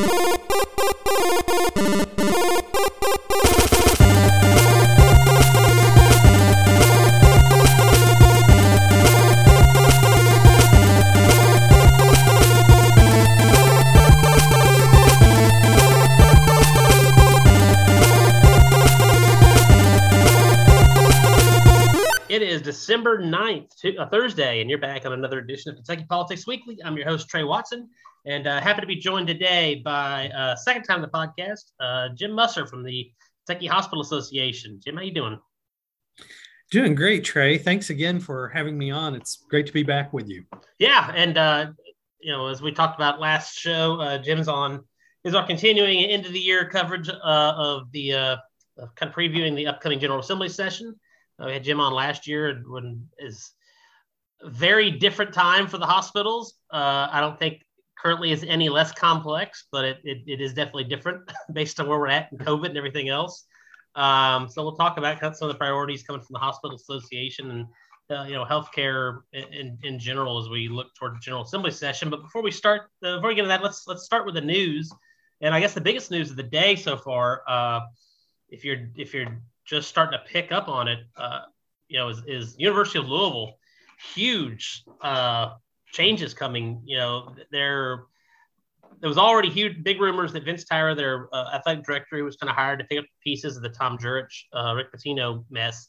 It is December 9th, to, uh, Thursday, and you're back on another edition of Kentucky Politics Weekly. I'm your host, Trey Watson, and uh, happy to be joined today by uh, second time on the podcast, uh, Jim Musser from the Kentucky Hospital Association. Jim, how you doing? Doing great, Trey. Thanks again for having me on. It's great to be back with you. Yeah, and uh, you know, as we talked about last show, uh, Jim's on is our continuing end of the year coverage of the of kind of previewing the upcoming General Assembly session. We had Jim on last year when is very different time for the hospitals. Uh, I don't think currently is any less complex, but it, it, it is definitely different based on where we're at in COVID and everything else. Um, so we'll talk about some of the priorities coming from the hospital association and uh, you know healthcare in, in general as we look toward the General Assembly session. But before we start, uh, before we get into that, let's let's start with the news. And I guess the biggest news of the day so far, uh, if you're if you're just starting to pick up on it, uh, you know, is, is, University of Louisville huge uh, changes coming. You know, there there was already huge big rumors that Vince Tyra, their uh, athletic director, was kind of hired to pick up pieces of the Tom Jurich, uh, Rick Pitino mess,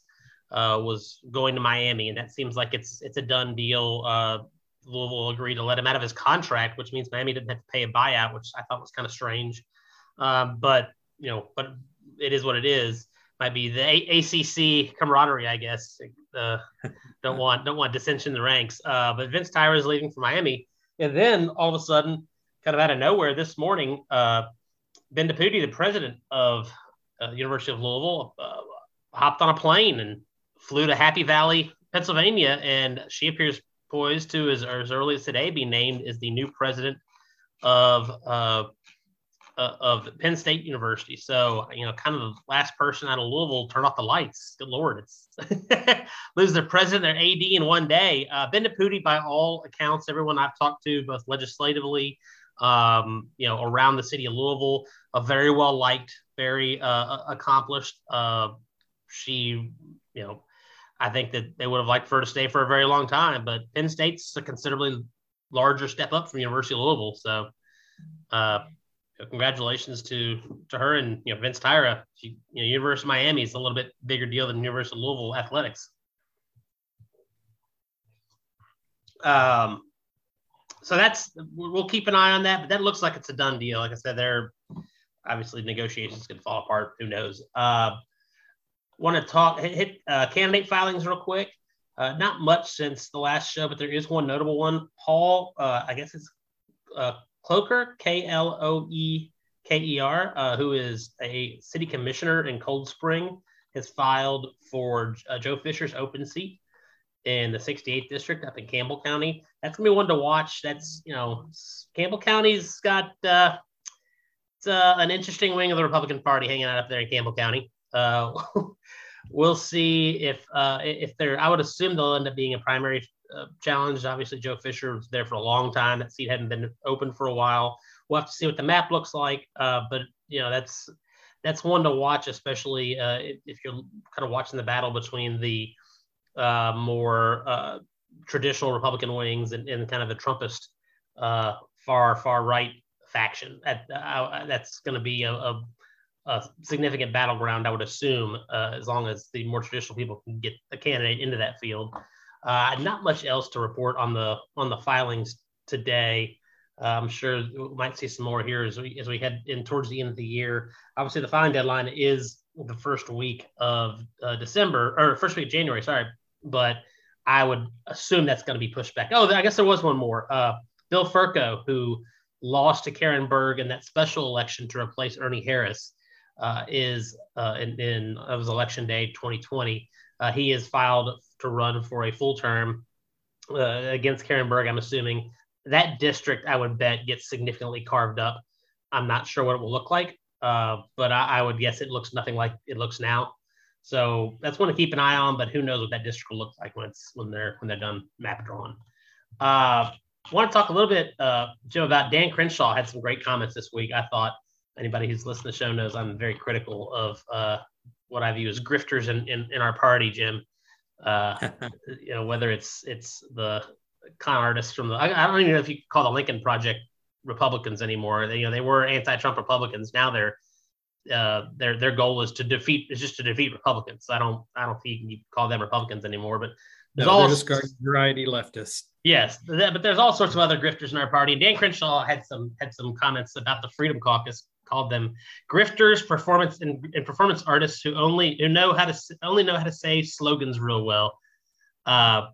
uh, was going to Miami, and that seems like it's it's a done deal. Uh, Louisville agreed to let him out of his contract, which means Miami didn't have to pay a buyout, which I thought was kind of strange. Um, but you know, but it is what it is might be the a- ACC camaraderie, I guess. Uh, don't want don't want dissension in the ranks. Uh, but Vince Tyra is leaving for Miami, and then all of a sudden, kind of out of nowhere, this morning, uh, Bendapudi, the president of uh, University of Louisville, uh, hopped on a plane and flew to Happy Valley, Pennsylvania, and she appears poised to, as, as early as today, be named as the new president of uh, of Penn State University. So, you know, kind of the last person out of Louisville turn off the lights. Good Lord, it's lose their president, their AD in one day. Uh, Bendapudi, by all accounts, everyone I've talked to, both legislatively, um, you know, around the city of Louisville, a very well liked, very uh, accomplished. Uh, she, you know, I think that they would have liked for her to stay for a very long time, but Penn State's a considerably larger step up from University of Louisville. So, uh, congratulations to to her and you know Vince Tyra. She, you know, University of Miami is a little bit bigger deal than University of Louisville athletics. Um, so that's we'll keep an eye on that, but that looks like it's a done deal. Like I said, there obviously negotiations can fall apart. Who knows? Uh, Want to talk hit, hit uh, candidate filings real quick. Uh, not much since the last show, but there is one notable one. Paul, uh, I guess it's uh, Kloeker, K L O E K E R, uh, who is a city commissioner in Cold Spring, has filed for uh, Joe Fisher's open seat in the 68th district up in Campbell County. That's gonna be one to watch. That's you know Campbell County's got uh, it's uh, an interesting wing of the Republican Party hanging out up there in Campbell County. Uh, we'll see if uh, if they're. I would assume they'll end up being a primary uh, challenge. Obviously, Joe Fisher was there for a long time. That seat hadn't been open for a while. We'll have to see what the map looks like. Uh, but you know, that's that's one to watch, especially uh, if you're kind of watching the battle between the uh, more uh, traditional Republican wings and, and, kind of the Trumpist far far right faction. That, that's going to be a, a, a, significant battleground, I would assume, as long as the more traditional people can get a candidate into that field. Uh, not much else to report on the on the filings today. Uh, I'm sure we might see some more here as we as we head in towards the end of the year. Obviously, the filing deadline is the first week of uh, December or first week of January. Sorry, but I would assume that's going to be pushed back. Oh, I guess there was one more. Uh, Bill Ferko, who lost to Karen Berg in that special election to replace Ernie Harris, uh, is uh, in, in it was election day 2020. Uh, he has filed to run for a full term uh, against Karen Berg. I'm assuming that district, I would bet, gets significantly carved up. I'm not sure what it will look like, uh, but I, I, would guess it looks nothing like it looks now. So that's one to keep an eye on. But who knows what that district will look like when it's when they're when they're done map drawn. Uh, I want to talk a little bit, uh, Jim, about Dan Crenshaw had some great comments this week. I thought anybody who's listened to the show knows I'm very critical of uh, what I view as grifters in, in, in our party, Jim. Uh, you know, whether it's it's the con artists from the I, I, don't even know if you call the Lincoln Project Republicans anymore. They, you know, they were anti-Trump Republicans. Now they're uh, their their goal is to defeat is just to defeat Republicans. I don't I don't think you can call them Republicans anymore, but there's no, all just variety leftists. Yes, but there's all sorts of other grifters in our party. And Dan Crenshaw had some had some comments about the Freedom Caucus, called them grifters, performance and, and performance artists who only who know how to only know how to say slogans real well. Uh,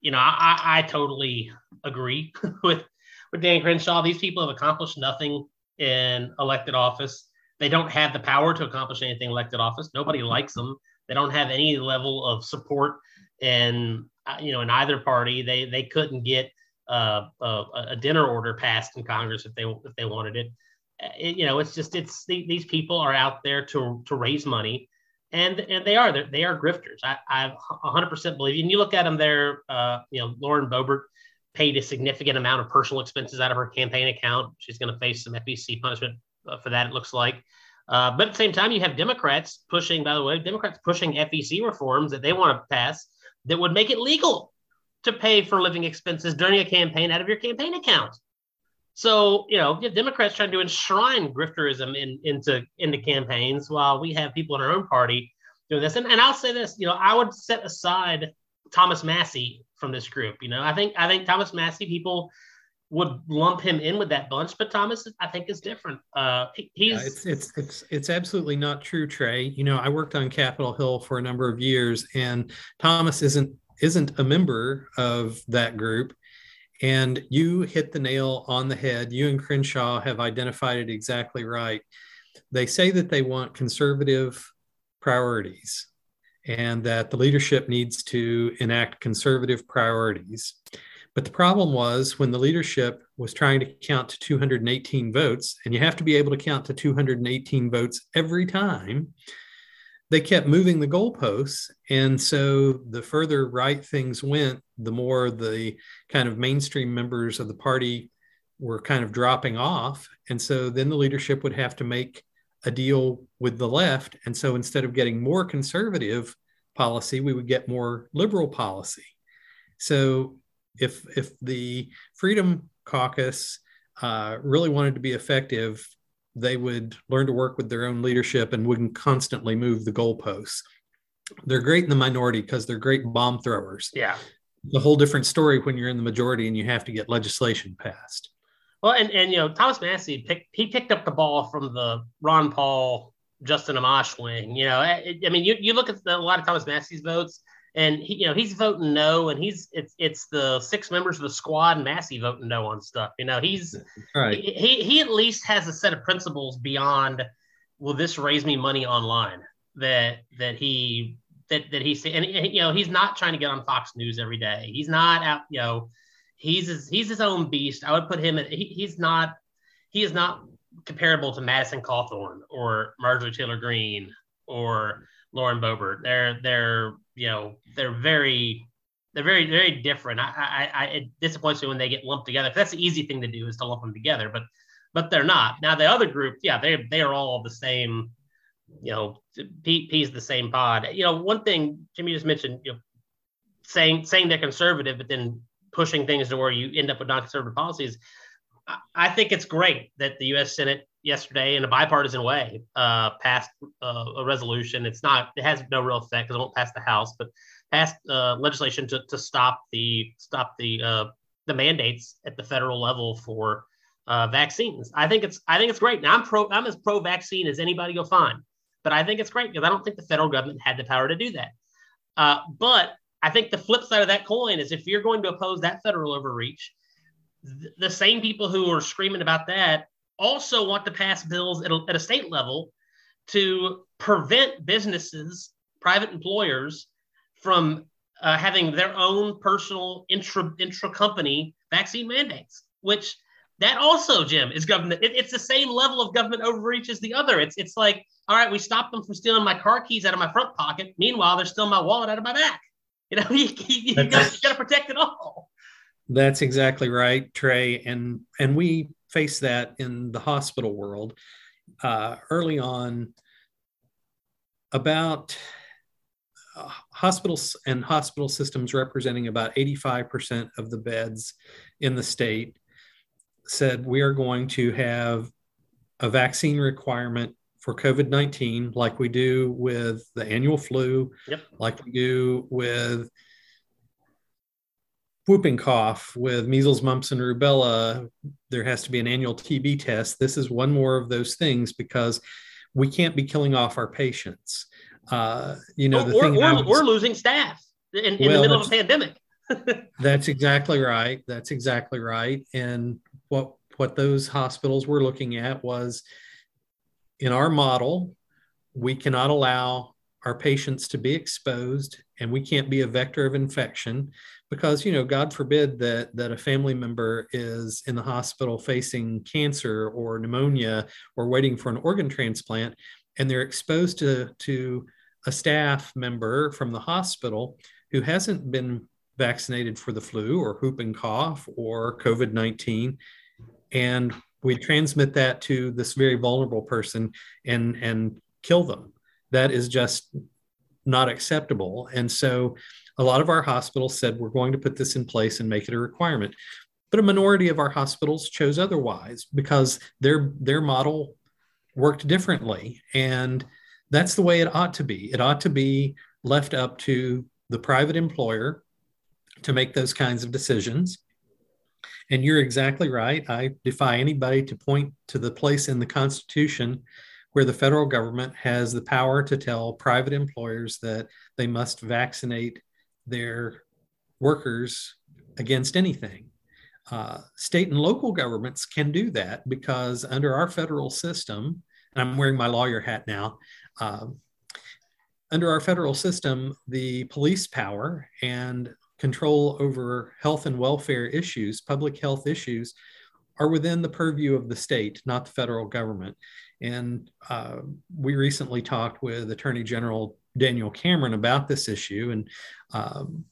you know, I, I totally agree with with Dan Crenshaw. These people have accomplished nothing in elected office. They don't have the power to accomplish anything elected office. Nobody likes them. They don't have any level of support and uh, you know in either party they they couldn't get uh, a, a, dinner order passed in Congress if they if they wanted it. You know, it's just it's these people are out there to to raise money, and and they are they are grifters. I I 100% believe. And you look at them there. Uh, you know, Lauren Boebert paid a significant amount of personal expenses out of her campaign account. She's going to face some FEC punishment uh, for that. It looks like. Uh, but at the same time, you have Democrats pushing. By the way, Democrats pushing FEC reforms that they want to pass that would make it legal to pay for living expenses during a campaign out of your campaign account. So, you know, Democrats trying to enshrine grifterism in, into into campaigns while we have people in our own party doing this. And, and I'll say this, you know, I would set aside Thomas Massie from this group. You know, I think I think Thomas Massie people would lump him in with that bunch, but Thomas, I think, is different. Uh, he's yeah, it's it's it's it's absolutely not true, Trey. You know, I worked on Capitol Hill for a number of years, and Thomas isn't isn't a member of that group. And you hit the nail on the head. You and Crenshaw have identified it exactly right. They say that they want conservative priorities and that the leadership needs to enact conservative priorities. But the problem was when the leadership was trying to count to 218 votes, and you have to be able to count to 218 votes every time, they kept moving the goalposts. And so the further right things went, the more the kind of mainstream members of the party were kind of dropping off. And so then the leadership would have to make a deal with the left. And so instead of getting more conservative policy, we would get more liberal policy. So if if the Freedom Caucus uh, really wanted to be effective, they would learn to work with their own leadership and wouldn't constantly move the goalposts. They're great in the minority because they're great bomb throwers. Yeah. The whole different story when you're in the majority and you have to get legislation passed. Well, and, and you know, Thomas Massie picked he picked up the ball from the Ron Paul, Justin Amash wing. You know, eh, I, I mean, you, you look at the, a lot of Thomas Massie's votes, and he, you know he's voting no, and he's it's it's the six members of the squad and Massie voting no on stuff. You know he's right. He, he he at least has a set of principles beyond. Will this raise me money online? That that he that that he's and you know he's not trying to get on Fox News every day. He's not out. You know he's his, he's his own beast. I would put him at he, he's not he is not comparable to Madison Cawthorn or Marjorie Taylor Greene or Lauren Boebert. They're they're you know they're very they're very very different. I, I, I it disappoints me when they get lumped together. That's the easy thing to do is to lump them together, but but they're not. Now the other group, yeah, they they are all the same. You know, P, P's the same pod. You know, one thing Jimmy just mentioned, you know, saying saying they're conservative, but then pushing things to where you end up with non-conservative policies. I think it's great that the U.S. Senate yesterday, in a bipartisan way, uh, passed uh, a resolution. It's not, it has no real effect because it won't pass the House, but passed uh, legislation to, to stop the stop the uh, the mandates at the federal level for uh, vaccines. I think it's I think it's great. Now I'm pro I'm as pro vaccine as anybody you'll find, but I think it's great because I don't think the federal government had the power to do that. Uh, but I think the flip side of that coin is if you're going to oppose that federal overreach, the same people who are screaming about that also want to pass bills at a, at a state level to prevent businesses, private employers, from uh, having their own personal intra intra company vaccine mandates, which that also, Jim, is government. It, it's the same level of government overreach as the other. It's it's like, all right, we stopped them from stealing my car keys out of my front pocket. Meanwhile, they're stealing my wallet out of my back. You know, you, you, you got to protect it all. That's exactly right, Trey. And and we face that in the hospital world. Uh, early on, about uh, hospitals and hospital systems representing about 85% of the beds in the state said we are going to have a vaccine requirement for COVID 19, like we do with the annual flu, yep. like we do with whooping cough, with measles, mumps, and rubella. There has to be an annual TB test. This is one more of those things because we can't be killing off our patients. Uh, you know, the or, thing or, was, we're losing staff in, in well, the middle of a pandemic. that's exactly right. That's exactly right. And what what those hospitals were looking at was in our model, we cannot allow our patients to be exposed and we can't be a vector of infection because you know god forbid that that a family member is in the hospital facing cancer or pneumonia or waiting for an organ transplant and they're exposed to to a staff member from the hospital who hasn't been vaccinated for the flu or whooping cough or covid-19 and we transmit that to this very vulnerable person and and kill them that is just not acceptable. And so a lot of our hospitals said we're going to put this in place and make it a requirement. But a minority of our hospitals chose otherwise because their their model worked differently. And that's the way it ought to be. It ought to be left up to the private employer to make those kinds of decisions. And you're exactly right. I defy anybody to point to the place in the Constitution where the federal government has the power to tell private employers that they must vaccinate their workers against anything. Uh, state and local governments can do that because under our federal system, and I'm wearing my lawyer hat now. Uh, under our federal system, the police power and control over health and welfare issues, public health issues, are within the purview of the state, not the federal government. And uh, we recently talked with Attorney General Daniel Cameron about this issue, and um,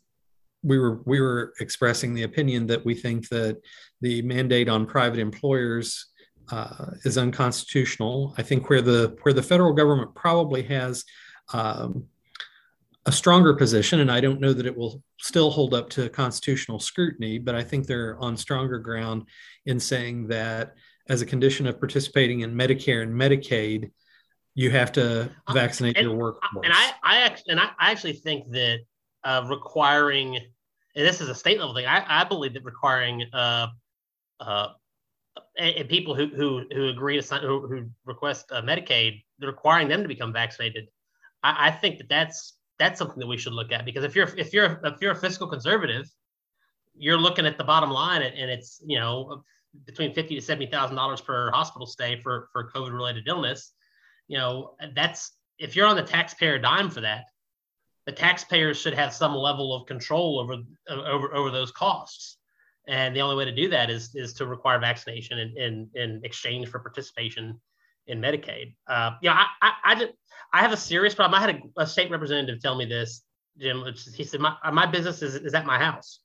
we were we were expressing the opinion that we think that the mandate on private employers uh, is unconstitutional. I think where the where the federal government probably has um, a stronger position, and I don't know that it will still hold up to constitutional scrutiny, but I think they're on stronger ground in saying that as a condition of participating in Medicare and Medicaid, you have to uh, vaccinate and, your workforce. And I, I and I, actually think that uh, requiring, and this is a state level thing. I, I believe that requiring uh, uh, and people who who who agree to sign, who, who request uh, Medicaid, requiring them to become vaccinated. I, I think that that's that's something that we should look at because if you're if you're if you're a fiscal conservative, you're looking at the bottom line and it's you know between fifty to seventy thousand dollars per hospital stay for for COVID related illness. You know that's if you're on the taxpayer dime for that, the taxpayers should have some level of control over over over those costs. And the only way to do that is is to require vaccination in in, in exchange for participation in Medicaid. Uh, yeah, I, I, I, just, I have a serious problem. I had a, a state representative tell me this, Jim. Which He said, my, my business is, is at my house.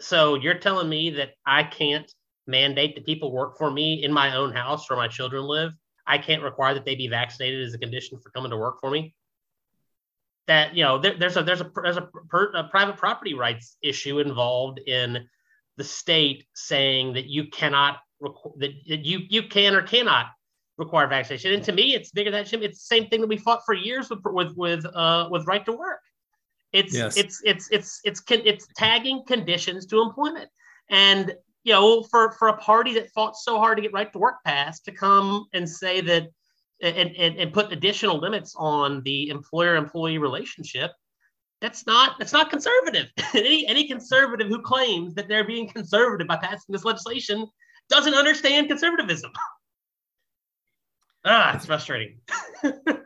So you're telling me that I can't mandate that people work for me in my own house where my children live? I can't require that they be vaccinated as a condition for coming to work for me? That you know, there, there's a there's a there's a, per, a private property rights issue involved in the state saying that you cannot that you you can or cannot require vaccination. And to me, it's bigger than that. It's the same thing that we fought for years with with with uh, with right to work. It's yes. it's it's it's it's it's tagging conditions to employment, and you know, for for a party that fought so hard to get right to work passed, to come and say that and, and, and put additional limits on the employer employee relationship that's not that's not conservative any any conservative who claims that they're being conservative by passing this legislation doesn't understand conservatism ah, it's frustrating.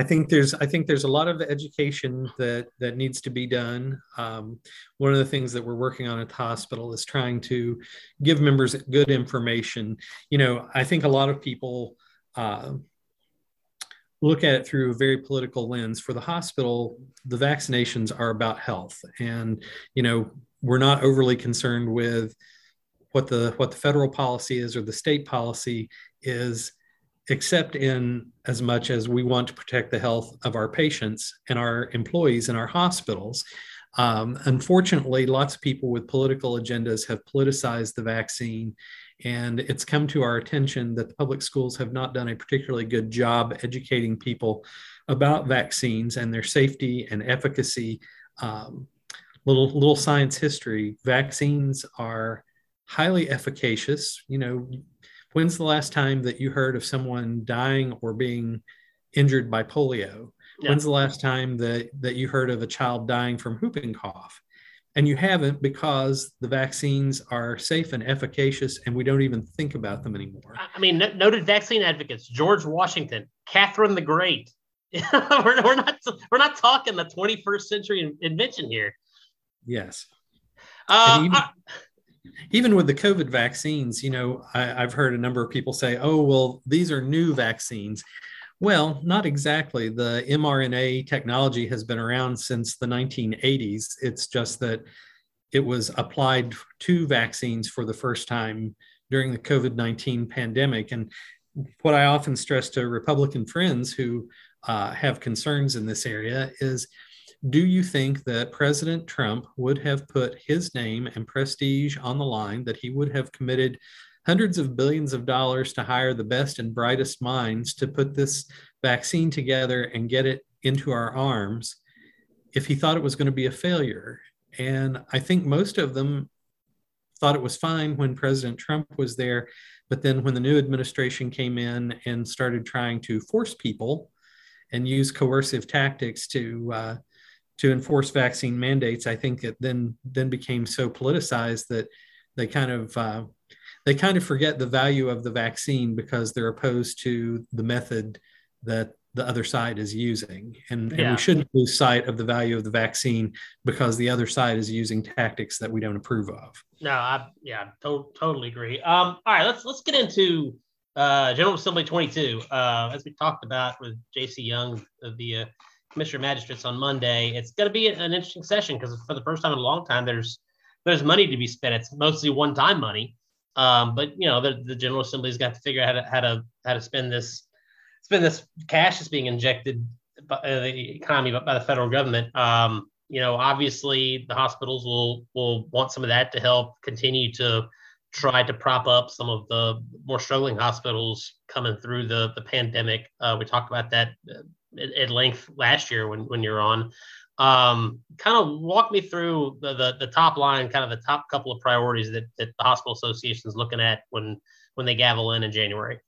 I think there's I think there's a lot of education that that needs to be done. Um, one of the things that we're working on at the hospital is trying to give members good information. You know, I think a lot of people uh, look at it through a very political lens. For the hospital, the vaccinations are about health, and you know we're not overly concerned with what the what the federal policy is or the state policy is except in as much as we want to protect the health of our patients and our employees in our hospitals um, unfortunately lots of people with political agendas have politicized the vaccine and it's come to our attention that the public schools have not done a particularly good job educating people about vaccines and their safety and efficacy um, little little science history vaccines are highly efficacious. You know, when's the last time that you heard of someone dying or being injured by polio? Yeah. When's the last time that, that you heard of a child dying from whooping cough? And you haven't because the vaccines are safe and efficacious, and we don't even think about them anymore. I mean, noted vaccine advocates: George Washington, Catherine the Great. we're, we're not we're not talking the 21st century invention here. Yes. Uh, even, with the COVID vaccines, you know, I, have heard a number of people say, oh, well, these are new vaccines. Well, not exactly. The mRNA technology has been around since the 1980s. It's just that it was applied to vaccines for the first time during the COVID 19 pandemic. And what I often stress to Republican friends who uh, have concerns in this area is do you think that President Trump would have put his name and prestige on the line, that he would have committed hundreds of billions of dollars to hire the best and brightest minds to put this vaccine together and get it into our arms if he thought it was going to be a failure? And I think most of them thought it was fine when President Trump was there. But then when the new administration came in and started trying to force people and use coercive tactics to uh, to enforce vaccine mandates, I think it then then became so politicized that they kind of uh, they kind of forget the value of the vaccine because they're opposed to the method that the other side is using. And, yeah. and, we shouldn't lose sight of the value of the vaccine because the other side is using tactics that we don't approve of. No, I yeah, to- totally agree. Um, all right, let's let's get into uh, General Assembly 22. Uh, as we talked about with J.C. Young, of the uh, commissioner magistrates on Monday. It's going to be an interesting session because for the first time in a long time, there's there's money to be spent. It's mostly one-time money, um, but you know the, the General Assembly's got to figure out how to how to how to spend this spend this cash that's being injected by uh, the economy by the federal government. Um, you know, obviously the hospitals will will want some of that to help continue to try to prop up some of the more struggling hospitals coming through the the pandemic. Uh, we talked about that uh, at, at length last year when when you're on. Um, kind of walk me through the, the, the top line, kind of the top couple of priorities that, that the hospital association is looking at when when they gavel in in January.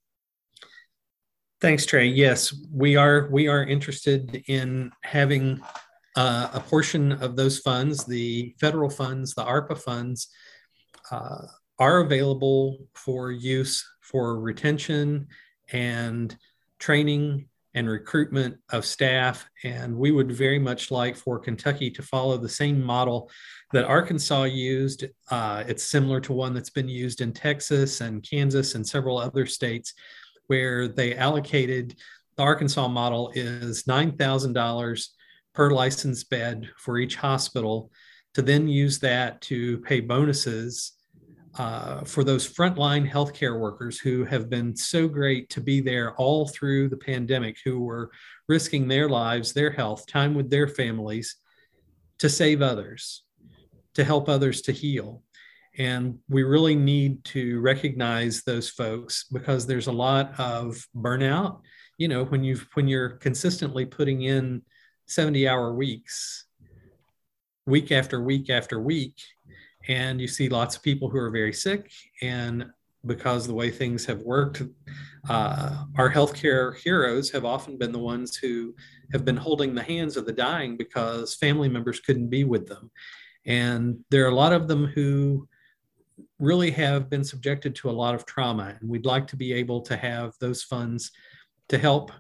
Thanks, Trey. Yes, we are we are interested in having uh, a portion of those funds, the federal funds, the ARPA funds, uh, are available for use for retention and training and recruitment of staff. And we would very much like for Kentucky to follow the same model that Arkansas used. Uh, it's similar to one that's been used in Texas and Kansas and several other states, where they allocated the Arkansas model is $9,000 per licensed bed for each hospital to then use that to pay bonuses uh, for those frontline healthcare workers who have been so great to be there all through the pandemic, who were risking their lives, their health, time with their families to save others, to help others to heal. And we really need to recognize those folks because there's a lot of burnout. You know, when you've when you're consistently putting in 70 hour weeks, week after week after week, and you see lots of people who are very sick and because the way things have worked uh, our healthcare heroes have often been the ones who have been holding the hands of the dying because family members couldn't be with them. And there are a lot of them who really have been subjected to a lot of trauma and we'd like to be able to have those funds to help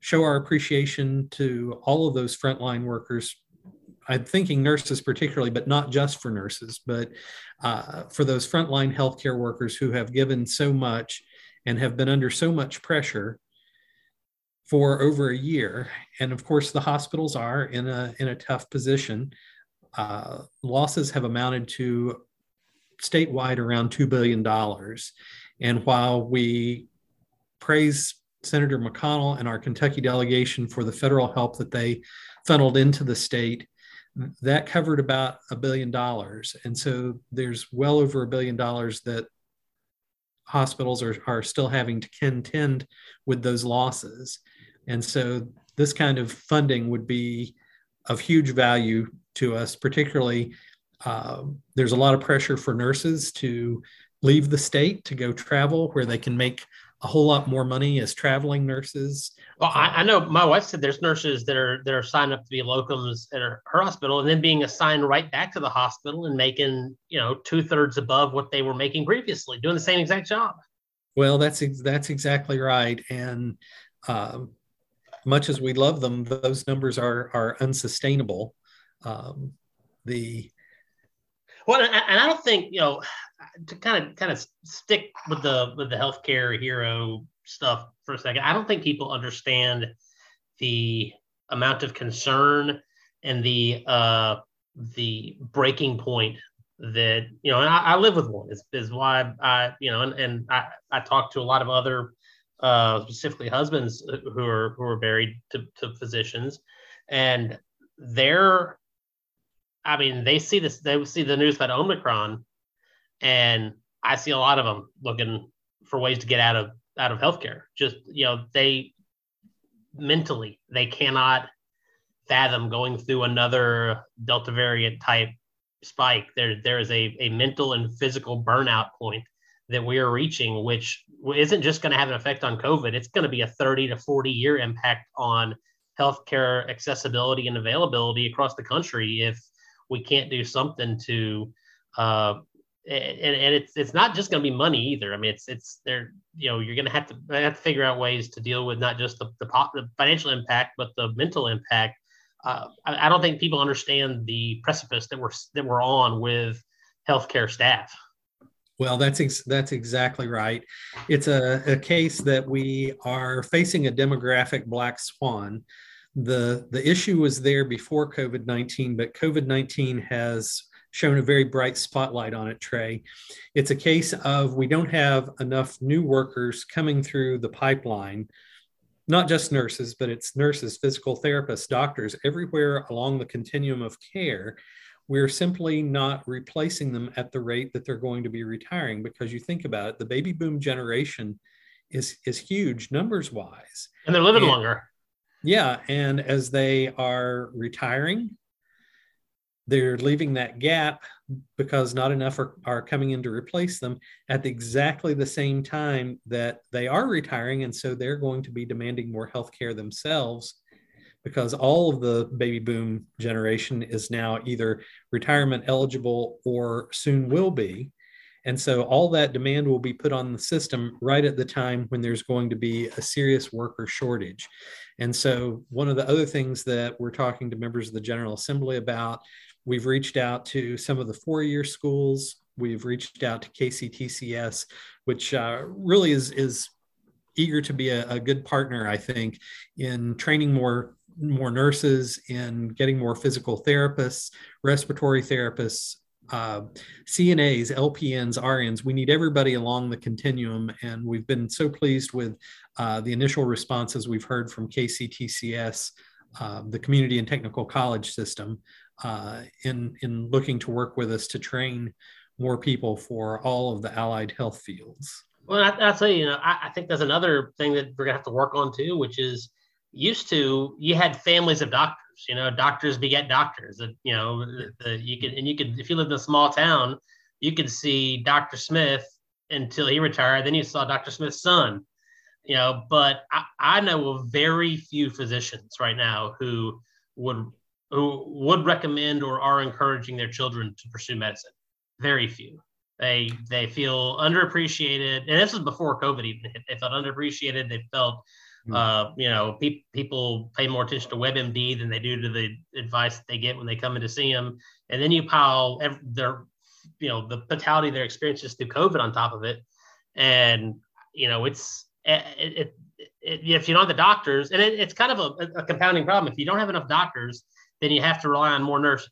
show our appreciation to all of those frontline workers I'm thinking nurses particularly, but not just for nurses, but uh, for those frontline healthcare workers who have given so much and have been under so much pressure for over a year. And of course, the hospitals are in a in a tough position. uh, losses have amounted to statewide around $2 billion. And while we praise Senator McConnell and our Kentucky delegation for the federal help that they funneled into the state, that covered about a billion dollars. And so there's well over a billion dollars that hospitals are, are still having to contend with those losses. And so this kind of funding would be of huge value to us, particularly uh, there's a lot of pressure for nurses to leave the state to go travel where they can make a whole lot more money as traveling nurses. Well, I, I, know my wife said there's nurses that are that are signed up to be locums at her, her hospital and then being assigned right back to the hospital and making you know two thirds above what they were making previously, doing the same exact job. Well, that's that's exactly right, and um, much as we love them, those numbers are are unsustainable. Um, the well, and I don't think you know to kind of kind of stick with the with the healthcare hero stuff for a second. I don't think people understand the amount of concern and the uh, the breaking point that you know. And I, I live with one is is why I you know and, and I I talk to a lot of other uh, specifically husbands who are who are married to, to physicians, and they're I mean, they see this, they see the news about Omicron, and I see a lot of them looking for ways to get out of out of healthcare. Just you know, they mentally they cannot fathom going through another Delta variant type spike. There there is a, a mental and physical burnout point that we are reaching, which isn't just going to have an effect on COVID. It's going to be a 30 to 40 year impact on healthcare accessibility and availability across the country if we can't do something to uh, and, and it's it's not just going to be money either. I mean, it's it's there. You know, you're going to have to have to figure out ways to deal with not just the the, the financial impact, but the mental impact. Uh, I, I, don't think people understand the precipice that we're that we're on with healthcare staff. Well, that's ex- that's exactly right. It's a, a case that we are facing a demographic black swan the the issue was there before covid-19 but covid-19 has shown a very bright spotlight on it trey. It's a case of we don't have enough new workers coming through the pipeline not just nurses but it's nurses physical therapists doctors everywhere along the continuum of care. We're simply not replacing them at the rate that they're going to be retiring because you think about it the baby boom generation is is huge numbers wise and they're living and, longer. Yeah. And as they are retiring, they're leaving that gap because not enough are, are coming in to replace them at exactly the same time that they are retiring. And so they're going to be demanding more health care themselves because all of the baby boom generation is now either retirement eligible or soon will be. And so all that demand will be put on the system right at the time when there's going to be a serious worker shortage. And so, one of the other things that we're talking to members of the General Assembly about, we've reached out to some of the four year schools. We've reached out to KCTCS, which uh, really is, is eager to be a, a good partner, I think, in training more more nurses, in getting more physical therapists, respiratory therapists, uh, CNAs, LPNs, RNs, we need everybody along the continuum. And we've been so pleased with uh, the initial responses we've heard from KCTCS, uh, the Community and Technical College System, uh, in, in looking to work with us to train more people for all of the allied health fields. Well, I, will tell you, you know, I, I think that's another thing that we're gonna have to work on too, which is used to you had families of doctors you know doctors beget doctors That you know the, the, you can and you could if you lived in a small town you could see dr smith until he retired then you saw dr smith's son you know but I, I know of very few physicians right now who would who would recommend or are encouraging their children to pursue medicine very few they they feel underappreciated and this was before covid even hit they felt underappreciated they felt Hmm. Uh, you know, pe- people pay more attention to WebMD than they do to the advice that they get when they come in to see them. And then you pile every, their, you know, the fatality of their experiences through COVID on top of it. And, you know, it's, it, it, it if you don't have the doctors, and it's kind of a, a compounding problem. If you don't have enough doctors, then you have to rely on more nurses.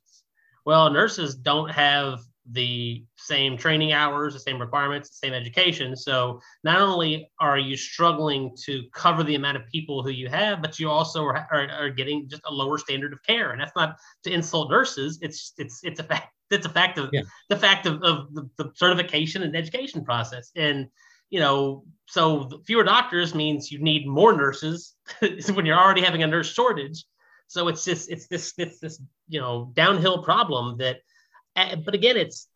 Well, nurses don't have the same training hours, the same requirements, the same education. So not only are you struggling to cover the amount of people who you have, but you also are, are, are getting just a lower standard of care. And that's not to insult nurses. It's it's it's a fact. It's a fact of yeah. the fact of, of the, the certification and education process. And you know, so fewer doctors means you need more nurses when you're already having a nurse shortage. So it's just it's this it's this you know downhill problem that eh, but again, it's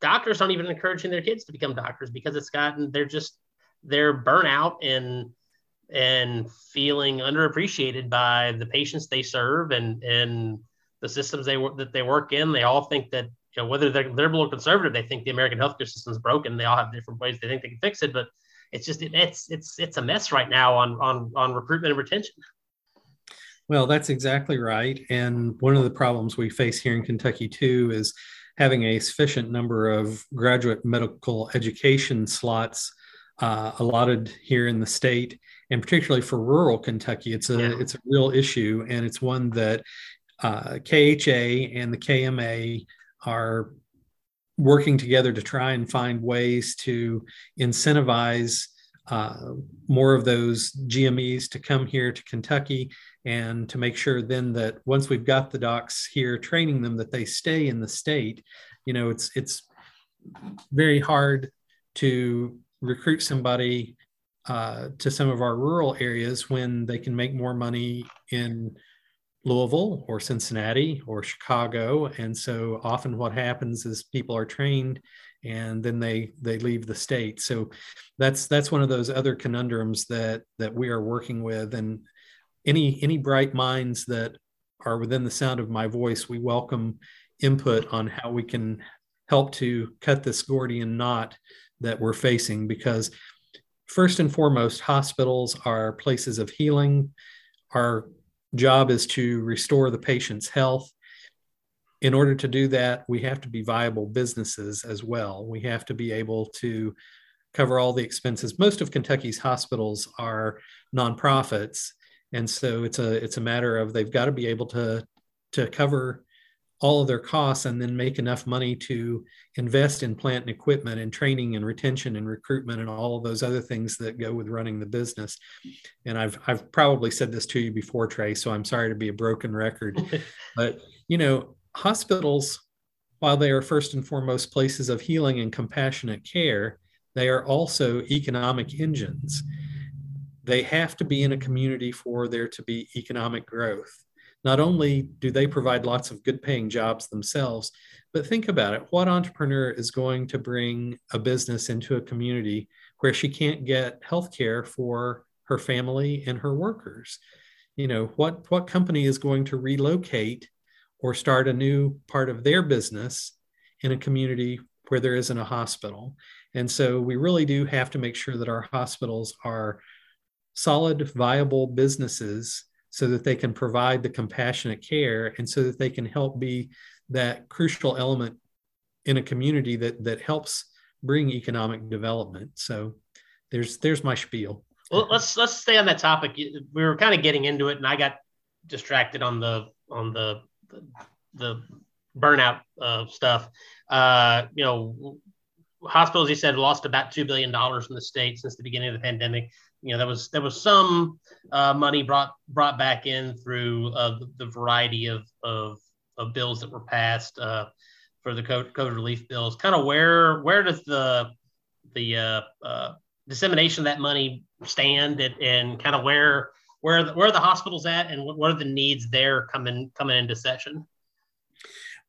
doctors aren't even encouraging their kids to become doctors because it's gotten they're just they're burnout and and feeling underappreciated by the patients they serve and and the systems they work that they work in. They all think that you know whether they're liberal or conservative, they think the American healthcare system is broken. They all have different ways they think they can fix it, but it's just it, it's it's it's a mess right now on on on recruitment and retention. Well, that's exactly right. And one of the problems we face here in Kentucky too is having a sufficient number of graduate medical education slots uh, allotted here in the state, and particularly for rural Kentucky, it's a yeah. it's a real issue, and it's one that uh, KHA and the KMA are working together to try and find ways to incentivize uh, more of those GMEs to come here to Kentucky and to make sure then that once we've got the docs here training them that they stay in the state you know it's it's very hard to recruit somebody uh, to some of our rural areas when they can make more money in Louisville or Cincinnati or Chicago. And so often what happens is people are trained and then they they leave the state. So that's that's one of those other conundrums that that we are working with. And any any bright minds that are within the sound of my voice, we welcome input on how we can help to cut this Gordian knot that we're facing because first and foremost, hospitals are places of healing. Our job is to restore the patient's health. In order to do that, we have to be viable businesses as well. We have to be able to cover all the expenses. Most of Kentucky's hospitals are nonprofits, and so it's a it's a matter of they've got to be able to to cover all of their costs and then make enough money to invest in plant and equipment and training and retention and recruitment and all of those other things that go with running the business. And I've I've probably said this to you before, Trey, so I'm sorry to be a broken record. but you know, hospitals, while they are first and foremost places of healing and compassionate care, they are also economic engines. They have to be in a community for there to be economic growth not only do they provide lots of good paying jobs themselves, but think about it. What entrepreneur is going to bring a business into a community where she can't get health care for her family and her workers? You know, what, what company is going to relocate or start a new part of their business in a community where there isn't a hospital? And so we really do have to make sure that our hospitals are solid, viable businesses so that they can provide the compassionate care and so that they can help be that crucial element in a community that that helps bring economic development. So there's there's my spiel. Well let's let's stay on that topic. We were kind of getting into it and i got distracted on the on the the, burnout uh, stuff. Uh, you know hospitals you said lost about $2 billion in the state since the beginning of the pandemic. You know there was there was some uh, money brought brought back in through uh, the, the, variety of, of, of bills that were passed uh, for the COVID, relief bills. Kind of where where does the the uh, dissemination of that money stand, and, and kind of where where the, where are the hospitals at, and what are the needs there coming coming into session?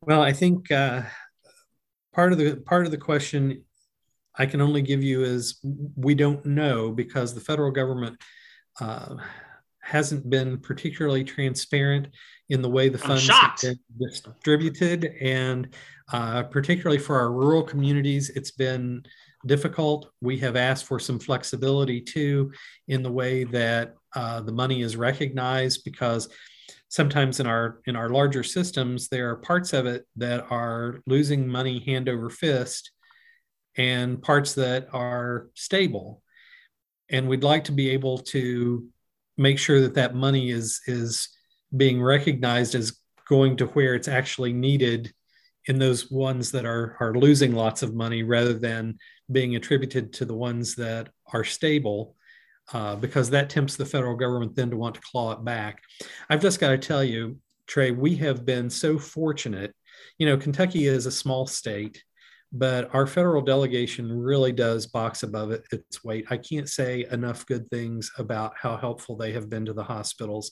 Well, I think uh, part of the part of the question I can only give you is we don't know because the federal government uh, hasn't been particularly transparent in the way the funds have been distributed. And uh, particularly for our rural communities, it's been difficult. We have asked for some flexibility too in the way that uh, the money is recognized because sometimes in our in our larger systems there are parts of it that are losing money hand over fist and parts that are stable. And we'd like to be able to make sure that that money is is being recognized as going to where it's actually needed in those ones that are are losing lots of money rather than being attributed to the ones that are stable uh, because that tempts the federal government then to want to claw it back. I've just got to tell you, Trey, we have been so fortunate. You know, Kentucky is a small state, but our federal delegation really does box above it, its weight. I can't say enough good things about how helpful they have been to the hospitals.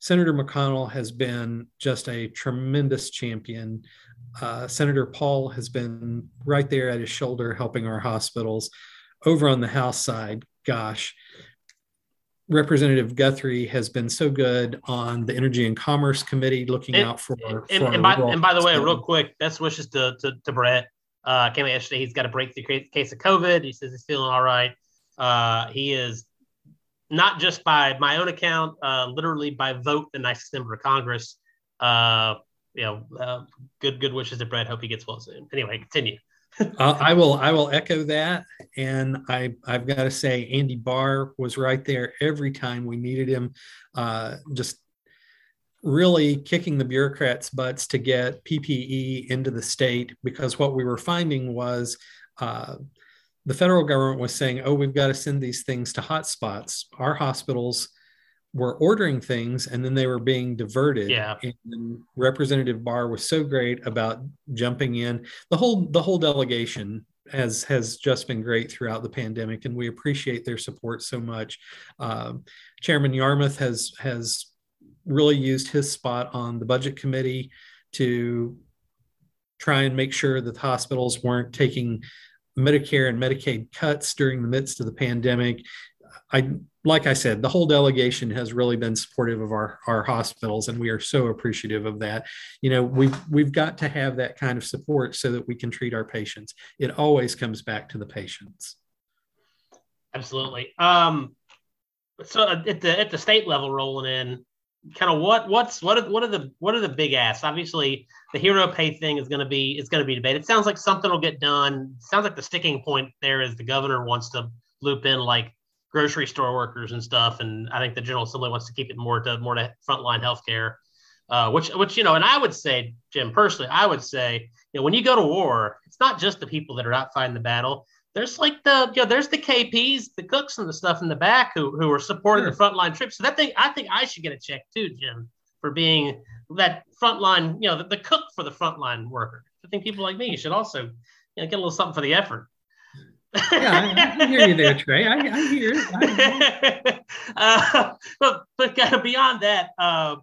Senator McConnell has been just a tremendous champion. Uh, Senator Paul has been right there at his shoulder helping our hospitals. Over on the House side, gosh, Representative Guthrie has been so good on the Energy and Commerce Committee, looking and, out for. And, for and, by, and by the way, real quick, best wishes to to, to Brett. Uh, came out yesterday. He's got a breakthrough case of COVID. He says he's feeling all right. Uh, he is not just by my own account, uh, literally by vote, the nicest member of Congress. Uh, you know, uh, good good wishes to Brett. Hope he gets well soon. Anyway, continue. Uh, I will I will echo that, and I I've got to say Andy Barr was right there every time we needed him. Uh, just really kicking the bureaucrats' butts to get PPE into the state because what we were finding was uh, the federal government was saying, "Oh, we've got to send these things to hotspots." Our hospitals were ordering things and then they were being diverted. Yeah. And Representative Barr was so great about jumping in. The whole the whole delegation has has just been great throughout the pandemic, and we appreciate their support so much. Uh, Chairman Yarmuth has has really used his spot on the budget committee to try and make sure that the hospitals weren't taking Medicare and Medicaid cuts during the midst of the pandemic. I like I said, the whole delegation has really been supportive of our, our hospitals, and we are so appreciative of that. You know, we've we've got to have that kind of support so that we can treat our patients. It always comes back to the patients. Absolutely. Um, so at the at the state level, rolling in, kind of what what's what are what are the what are the big asks? Obviously, the hero pay thing is going to be is going to be debated. It sounds like something will get done. Sounds like the sticking point there is the governor wants to loop in like grocery store workers and stuff. And I think the General Assembly wants to keep it more to more to frontline healthcare, uh, which which you know. And I would say, Jim, personally, I would say, you know, when you go to war, it's not just the people that are out fighting the battle. There's like the you know, there's the KPs, the cooks, and the stuff in the back who who are supporting sure. the frontline troops. So that thing, I think I should get a check too, Jim, for being that frontline, you know, the, the cook for the frontline worker. I think people like me should also you know, get a little something for the effort yeah, I, I, hear you there, Trey. I, I hear it. uh, but but kind of beyond that, uh,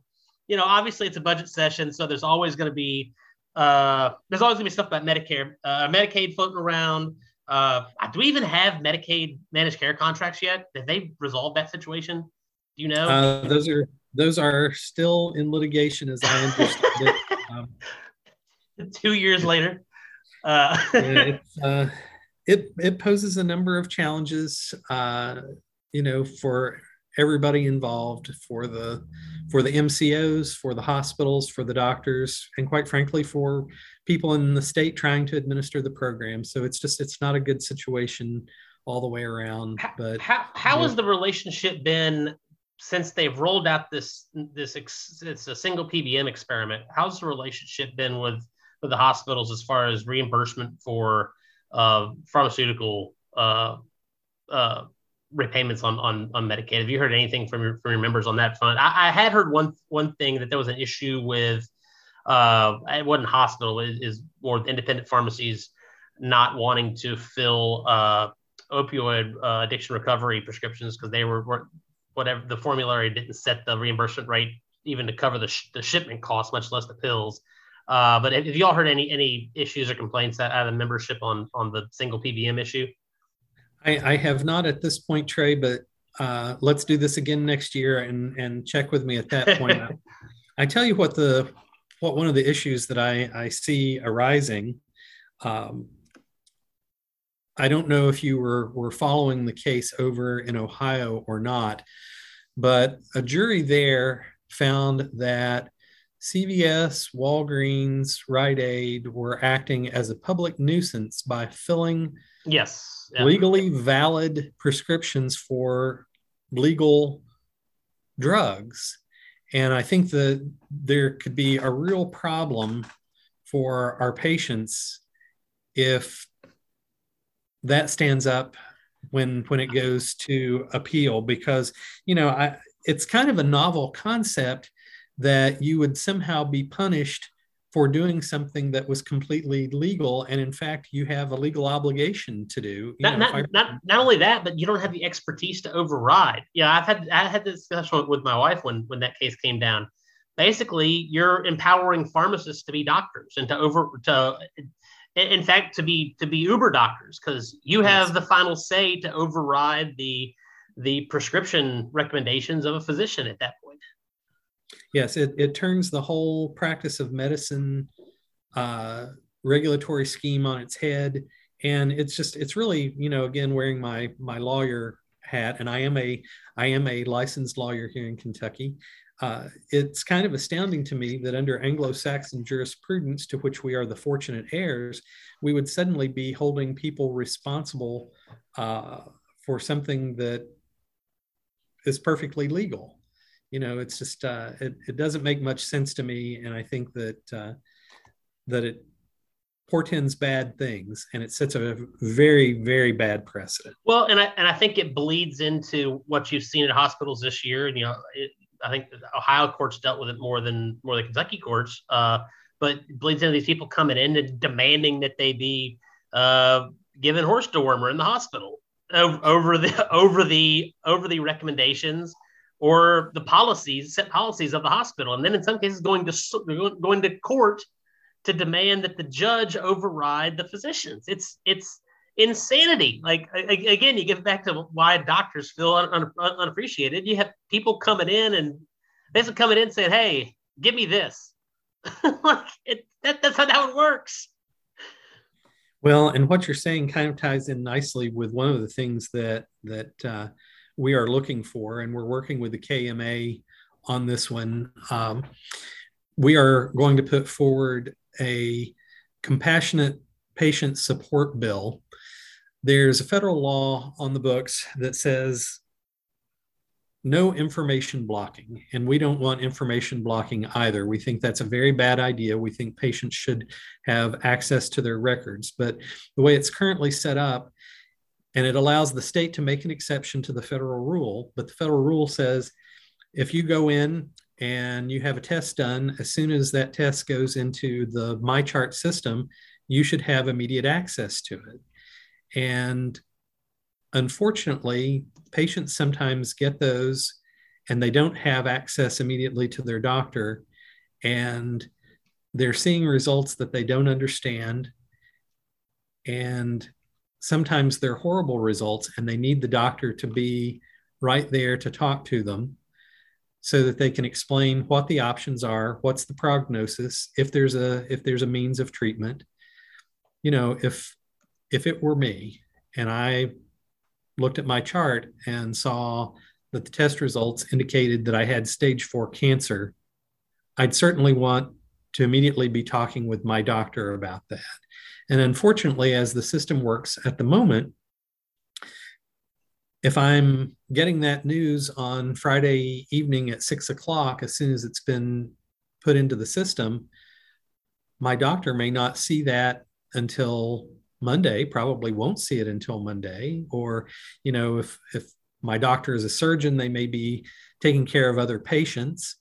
you know, obviously it's a budget session, so there's always going to be uh, there's always going to be stuff about Medicare, uh, Medicaid floating around. Uh, do we even have Medicaid managed care contracts yet? Have they resolved that situation? Do you know? Uh, those are those are still in litigation, as I understand it. Um, Two years later. Uh, it's, uh, it it poses a number of challenges, uh, you know, for everybody involved, for the for the MCOs, for the hospitals, for the doctors, and quite frankly, for people in the state trying to administer the program. So it's just it's not a good situation all the way around. But how how has the relationship been since they've rolled out this this it's a single PBM experiment? How's the relationship been with with the hospitals as far as reimbursement for uh, pharmaceutical uh, uh, repayments on, on on Medicaid. Have you heard anything from your from your members on that front? I, I had heard one one thing that there was an issue with uh, it wasn't hospital it is more independent pharmacies not wanting to fill uh, opioid uh, addiction recovery prescriptions because they were, were whatever the formulary didn't set the reimbursement rate even to cover the, sh- the shipment cost, much less the pills. Uh, but have, have y'all heard any any issues or complaints out of the membership on on the single PBM issue? I, I have not at this point, Trey, but uh, let's do this again next year and and check with me at that point. I tell you what the what one of the issues that I I see arising. Um, I don't know if you were were following the case over in Ohio or not, but a jury there found that CVS, Walgreens, Rite Aid were acting as a public nuisance by filling yes yeah. legally valid prescriptions for legal drugs. And I think that there could be a real problem for our patients if that stands up when when it goes to appeal because you know I, it's kind of a novel concept that you would somehow be punished for doing something that was completely legal and in fact you have a legal obligation to do not, not, I, not, not only that but you don't have the expertise to override. Yeah i've had i had this discussion with my wife when when that case came down. Basically you're empowering pharmacists to be doctors and to over to in fact to be to be uber doctors because you have yes. the final say to override the the prescription recommendations of a physician at that point yes it, it turns the whole practice of medicine uh, regulatory scheme on its head. And it's just it's really you know again wearing my my lawyer hat. And i am a i am a licensed lawyer here in kentucky. Uh, it's kind of astounding to me that under Anglo-Saxon jurisprudence, to which we are the fortunate heirs, we would suddenly be holding people responsible uh, for something that is perfectly legal. You know, it's just uh, it, it doesn't make much sense to me, and I think that uh, that it portends bad things and it sets a very very bad precedent well and i and i think it bleeds into what you've seen at hospitals this year and you know it, I think Ohio courts dealt with it more than more than Kentucky courts. Uh, but bleeds into these people coming in and demanding that they be uh, given horse dewormer in the hospital over the over the over the recommendations or the policies set policies of the hospital, and then in some cases going to going to court to demand that the judge override the physicians. It's it's insanity. Like again, you get back to why doctors feel un, un, unappreciated. You have people coming in and basically coming in saying, "Hey, give me this." like it, that, that's how it works. Well, and what you're saying kind of ties in nicely with one of the things that that uh, we are looking for, and we're working with the KMA on this one. Um, we are going to put forward a compassionate patient support bill there's a federal law on the books that says no information blocking, and we don't want information blocking either. We think that's a very bad idea. We think patients should have access to their records. But the way it's currently set up, and it allows the state to make an exception to the federal rule, but the federal rule says if you go in and you have a test done, as soon as that test goes into the MyChart system, you should have immediate access to it. And unfortunately, patients sometimes get those and they don't have access immediately to their doctor. And they're seeing results that they don't understand. And sometimes they're horrible results, and they need the doctor to be right there to talk to them so that they can explain what the options are what's the prognosis if there's a if there's a means of treatment you know if if it were me and I looked at my chart and saw that the test results indicated that I had stage four cancer, I'd certainly want to immediately be talking with my doctor about that. And unfortunately, as the system works at the moment, if I'm getting that news on Friday evening at six o'clock, as soon as it's been put into the system, my doctor may not see that until Monday, probably won't see it until Monday. Or, you know, if if my doctor is a surgeon, they may be taking care of other patients.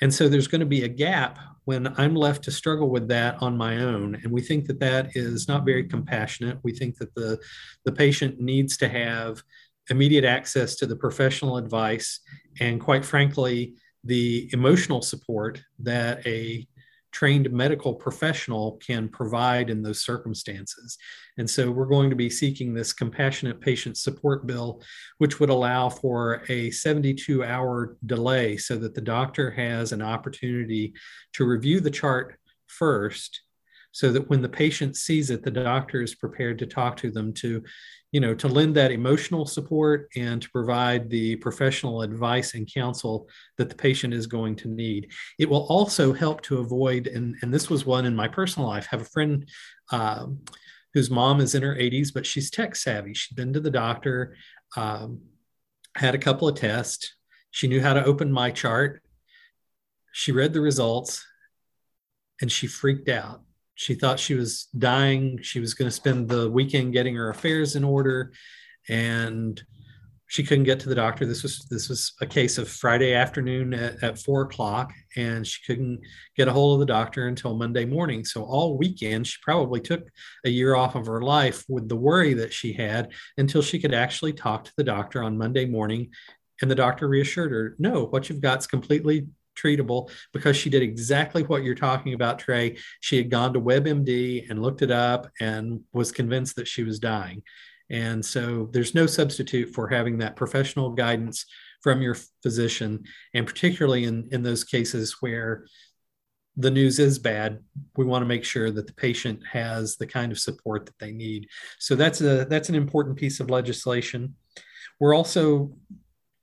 And so there's going to be a gap when I'm left to struggle with that on my own. And we think that that is not very compassionate. We think that the, the patient needs to have immediate access to the professional advice and, quite frankly, the emotional support that a trained medical professional can provide in those circumstances. And so we're going to be seeking this compassionate patient support bill, which would allow for a 72 hour delay so that the doctor has an opportunity to review the chart first so that when the patient sees it the doctor is prepared to talk to them to you know to lend that emotional support and to provide the professional advice and counsel that the patient is going to need. It will also help to avoid and, and this was one in my personal life have a friend um, whose mom is in her 80s but she's tech savvy. She'd been to the doctor um, had a couple of tests. She knew how to open MyChart. She read the results and she freaked out. She thought she was dying. She was going to spend the weekend getting her affairs in order, and she couldn't get to the doctor. This was this was a case of Friday afternoon at, at four o'clock, and she couldn't get a hold of the doctor until Monday morning. So all weekend, she probably took a year off of her life with the worry that she had until she could actually talk to the doctor on Monday morning, and the doctor reassured her, "No, what you've got is completely treatable because she did exactly what you're talking about, Trey. She had gone to WebMD and looked it up and was convinced that she was dying. And so there's no substitute for having that professional guidance from your physician. And particularly in, in those cases where the news is bad, we want to make sure that the patient has the kind of support that they need. So that's a that's an important piece of legislation. We're also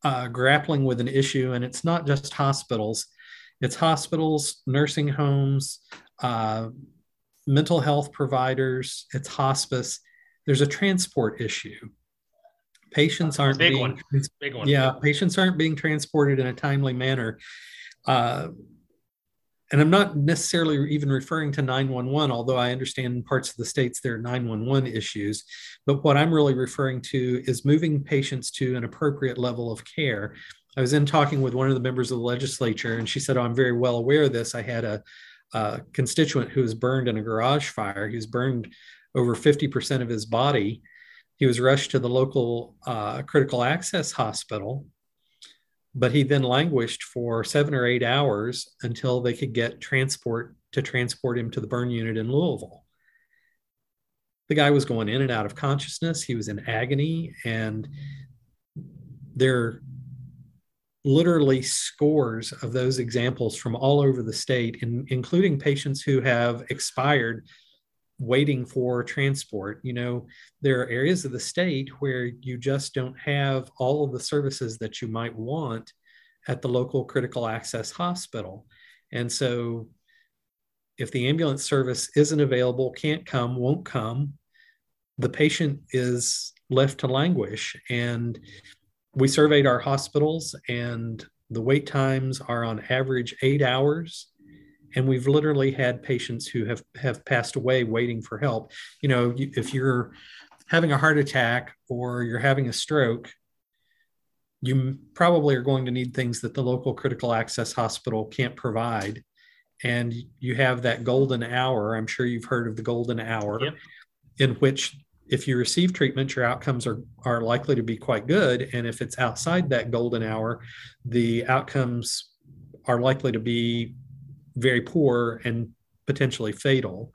uh, grappling with an issue, and it's not just hospitals, it's hospitals, nursing homes, uh, mental health providers, it's hospice. There's a transport issue. Patients aren't big being, one. Big one. Yeah, patients aren't being transported in a timely manner. Uh, and I'm not necessarily even referring to 911, although I understand in parts of the states there are 911 issues. But what I'm really referring to is moving patients to an appropriate level of care. I was in talking with one of the members of the legislature, and she said, oh, I'm very well aware of this. I had a, a constituent who was burned in a garage fire. He was burned over 50% of his body. He was rushed to the local uh, critical access hospital but he then languished for seven or eight hours until they could get transport to transport him to the burn unit in Louisville. The guy was going in and out of consciousness. He was in agony, and there are literally scores of those examples from all over the state, in, including patients who have expired waiting for transport. You know, there are areas of the state where you just don't have all of the services that you might want at the local critical access hospital. And so, if the ambulance service isn't available, can't come, won't come, the patient is left to languish. And we surveyed our hospitals, and the wait times are on average eight hours and we've literally had patients who have have passed away waiting for help. You know if you're having a heart attack or you're having a stroke you probably are going to need things that the local critical access hospital can't provide. And you have that golden hour i'm sure you've heard of the golden hour yep. in which if you receive treatment your outcomes are, are likely to be quite good. And if it's outside that golden hour the outcomes are likely to be very poor and potentially fatal.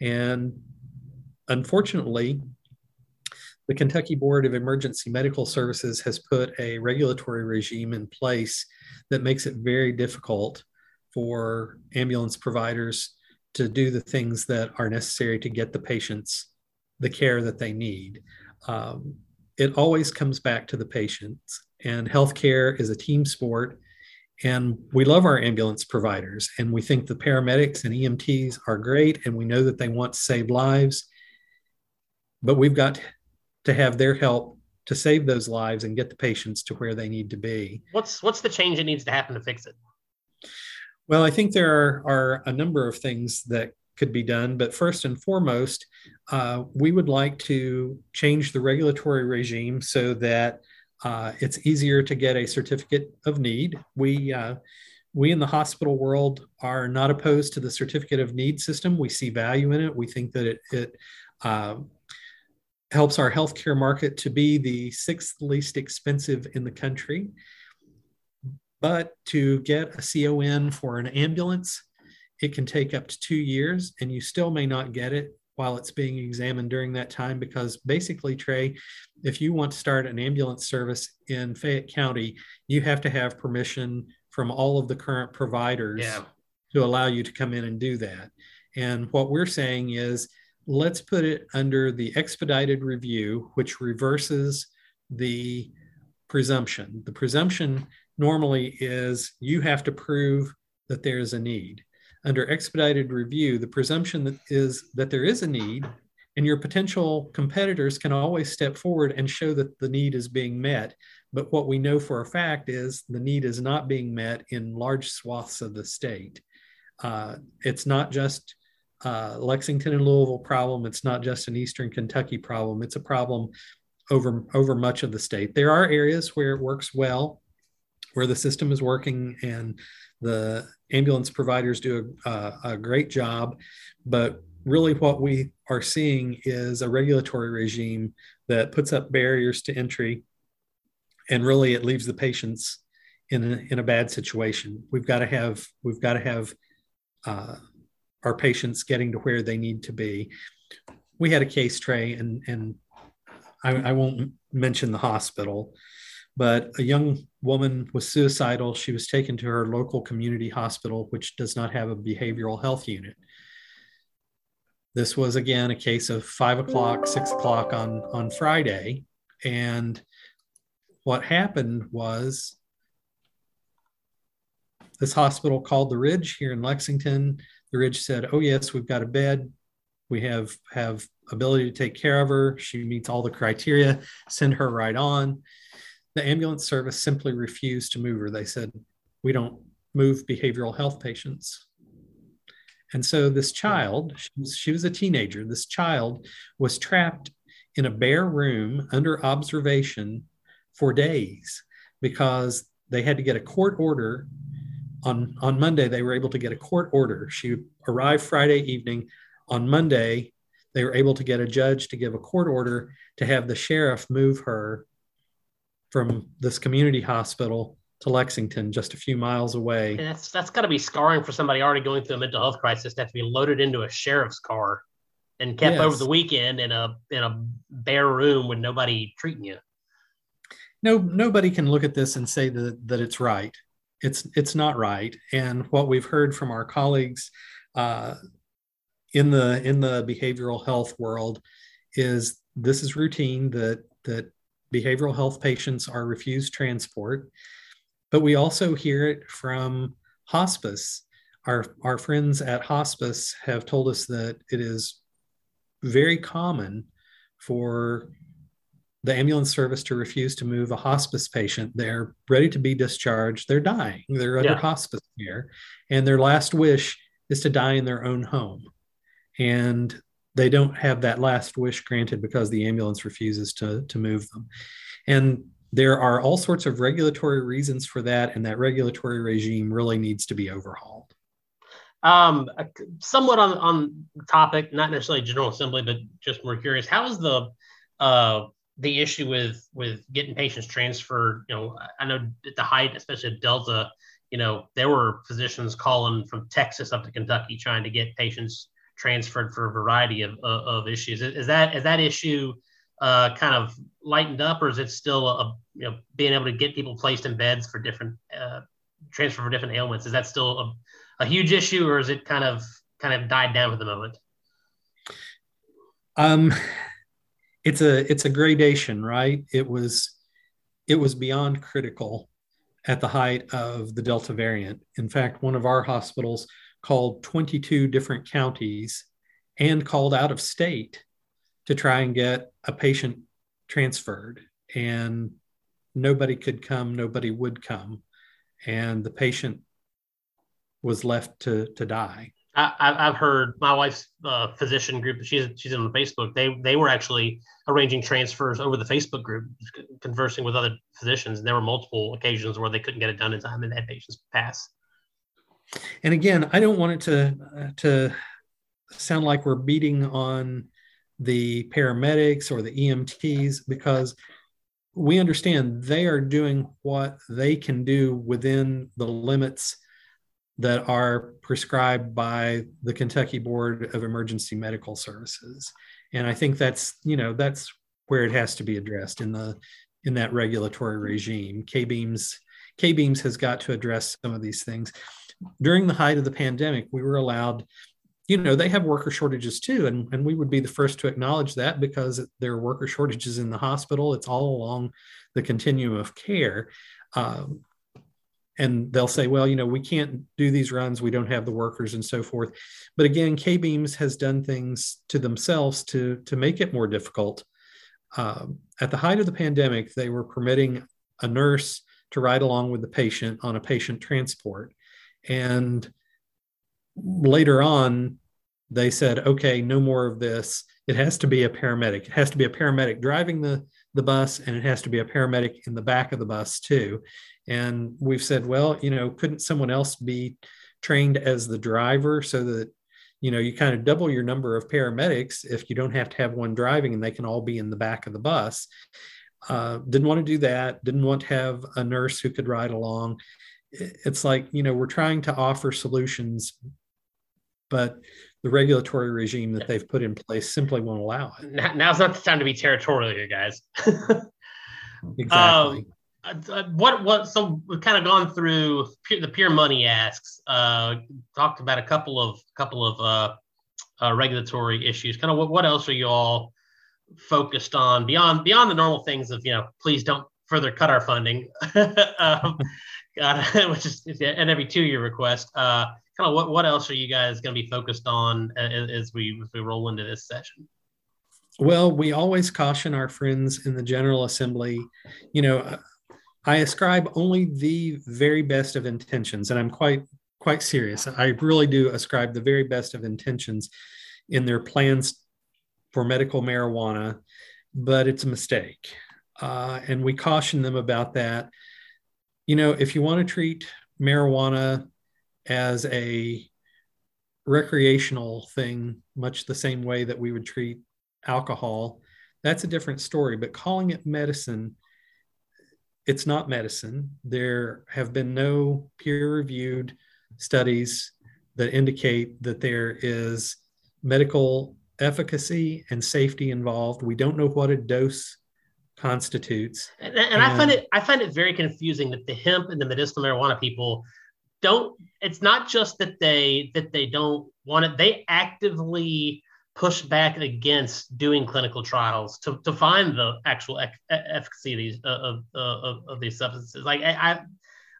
And unfortunately, the Kentucky Board of Emergency Medical Services has put a regulatory regime in place that makes it very difficult for ambulance providers to do the things that are necessary to get the patients the care that they need. Um, it always comes back to the patients, and healthcare is a team sport. And we love our ambulance providers, and we think the paramedics and EMTs are great, and we know that they want to save lives. But we've got to have their help to save those lives and get the patients to where they need to be. What's what's the change that needs to happen to fix it? Well, I think there are, are a number of things that could be done, but first and foremost, uh, we would like to change the regulatory regime so that uh, it's easier to get a certificate of need. We uh, we in the hospital world are not opposed to the certificate of need system. We see value in it. We think that it, it uh, helps our healthcare market to be the sixth least expensive in the country. But to get a CON for an ambulance, it can take up to two years, and you still may not get it while it's being examined during that time because basically trey if you want to start an ambulance service in fayette county you have to have permission from all of the current providers yeah. to allow you to come in and do that. And what we're saying is let's put it under the expedited review which reverses the presumption. The presumption normally is you have to prove that there's a need under expedited review, the presumption that is that there is a need, and your potential competitors can always step forward and show that the need is being met. But what we know for a fact is the need is not being met in large swaths of the state. Uh, it's not just uh, Lexington and Louisville problem. It's not just an Eastern Kentucky problem. It's a problem over over much of the state. There are areas where it works well, where the system is working and the ambulance providers do a, a great job, but really what we are seeing is a regulatory regime that puts up barriers to entry and really it leaves the patients in a, in a bad situation. We've got to have we've got to have uh, our patients getting to where they need to be. We had a case Trey and and I, I won't mention the hospital but a young woman was suicidal she was taken to her local community hospital which does not have a behavioral health unit this was again a case of five o'clock, six o'clock on on Friday, and what happened was this hospital called the Ridge here in Lexington. The Ridge said, "Oh yes, we've got a bed. We have have ability to take care of her. She meets all the criteria. Send her right on." The ambulance service simply refused to move her. They said, "We don't move behavioral health patients." And so this child, she was, she was a teenager, this child was trapped in a bare room under observation for days because they had to get a court order on on Monday they were able to get a court order she arrived Friday evening on Monday they were able to get a judge to give a court order to have the sheriff move her from this community hospital to Lexington, just a few miles away. And that's that's got to be scarring for somebody already going through a mental health crisis to have to be loaded into a sheriff's car and kept yes. over the weekend in a in a bare room with nobody treating you. No, nobody can look at this and say that that it's right. It's it's not right. And what we've heard from our colleagues uh, in the in the behavioral health world is this is routine that that behavioral health patients are refused transport but we also hear it from hospice. Our, our friends at hospice have told us that it is very common for the ambulance service to refuse to move a hospice patient. They're ready to be discharged. They're dying. They're under yeah. hospice care. And their last wish is to die in their own home. And they don't have that last wish granted because the ambulance refuses to, to move them. And there are all sorts of regulatory reasons for that, and that regulatory regime really needs to be overhauled. Um, somewhat on on topic, not necessarily General Assembly, but just more curious. How is the uh, the issue with with getting patients transferred? You know, I know at the height, especially at Delta, you know, there were physicians calling from Texas up to Kentucky trying to get patients transferred for a variety of, of, of issues. Is that is that issue uh, kind of lightened up, or is it still a, you know being able to get people placed in beds for different uh, transfer for different ailments? Is that still a, a huge issue, or is it kind of kind of died down at the moment? Um, it's a it's a gradation, right? It was it was beyond critical at the height of the Delta variant. In fact, one of our hospitals called 22 different counties and called out of state to try and get a patient transferred and nobody could come nobody would come and the patient was left to to die I, have heard my wife's uh, physician group. She's she's on Facebook. They they were actually arranging transfers over the Facebook group, conversing with other physicians. And there were multiple occasions where they couldn't get it done in time and had patients pass. And again, I don't want it to uh, to sound like we're beating on the paramedics or the EMTs because we understand they are doing what they can do within the limits that are prescribed by the Kentucky Board of Emergency Medical Services. And I think that's, you know, that's where it has to be addressed in the in that regulatory regime. KBEMS KBEMS has got to address some of these things. During the height of the pandemic, we were allowed you know they have worker shortages too and, and we would be the first to acknowledge that because there are worker shortages in the hospital. It's all along the continuum of care. Um, and they'll say well you know we can't do these runs. We don't have the workers and so forth. But again KBEMS has done things to themselves to to make it more difficult. Um, at the height of the pandemic they were permitting a nurse to ride along with the patient on a patient transport and later on, they said, okay, no more of this. It has to be a paramedic. It has to be a paramedic driving the, the bus, and it has to be a paramedic in the back of the bus, too. And we've said, well, you know, couldn't someone else be trained as the driver so that, you know, you kind of double your number of paramedics if you don't have to have one driving and they can all be in the back of the bus. Uh, didn't want to do that. Didn't want to have a nurse who could ride along. It's like, you know, we're trying to offer solutions, but the regulatory regime that they've put in place simply won't allow it. Now's not the time to be territorial, you guys. exactly. Um, uh, uh, what what so we've kind of gone through the pure money asks uh talked about a couple of couple of uh, uh regulatory issues kind of what, what else are you all focused on beyond beyond the normal things of you know please don't further cut our funding um, which is an every two year request uh kind of what, what else are you guys going to be focused on as, as we as we roll into this session well we always caution our friends in the general assembly you know I ascribe only the very best of intentions, and I'm quite quite serious. I really do ascribe the very best of intentions in their plans for medical marijuana, but it's a mistake, uh, and we caution them about that. You know, if you want to treat marijuana as a recreational thing, much the same way that we would treat alcohol, that's a different story. But calling it medicine it's not medicine. There have been no peer reviewed studies that indicate that there is medical efficacy and safety involved. We don't know what a dose constitutes. And, and, and, I find it I find it very confusing that the hemp and the medicinal marijuana people don't it's not just that they that they don't want it they actively push back against doing clinical trials to, to find the actual ec- efficacy of these uh, of, uh, of, of, these substances. Like I,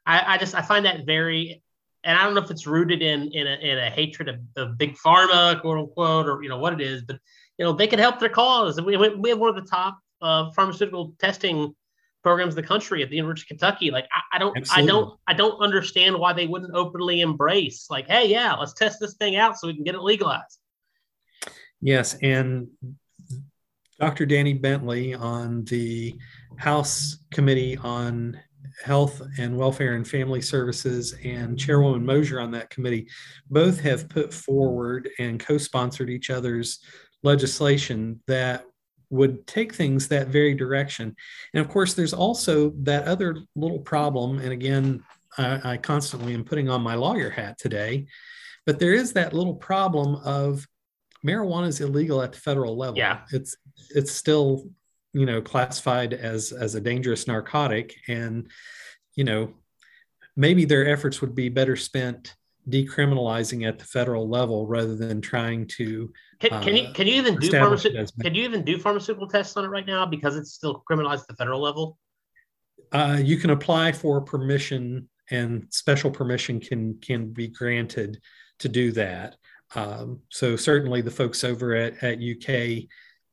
I, I just I find that very, and I don't know if it's rooted in in a, in a hatred of, of big pharma, quote unquote, or you know what it is, but you know they can help their cause. We we have one of the top uh, pharmaceutical testing programs in the country at the University of Kentucky. Like I, I don't Absolutely. I don't I don't understand why they wouldn't openly embrace like, hey, yeah, let's test this thing out so we can get it legalized. Yes, and Dr. Danny Bentley on the House Committee on Health and Welfare and Family Services and Chairwoman Moser on that committee both have put forward and co sponsored each other's legislation that would take things that very direction. And of course, there's also that other little problem. And again, I, I constantly am putting on my lawyer hat today, but there is that little problem of marijuana is illegal at the federal level. Yeah. It's it's still, you know, classified as as a dangerous narcotic and you know, maybe their efforts would be better spent decriminalizing at the federal level rather than trying to can, can you uh, can you even do pharmaceutical can you even do pharmaceutical tests on it right now because it's still criminalized at the federal level? Uh, you can apply for permission and special permission can can be granted to do that. Um, so certainly the folks over at, at UK,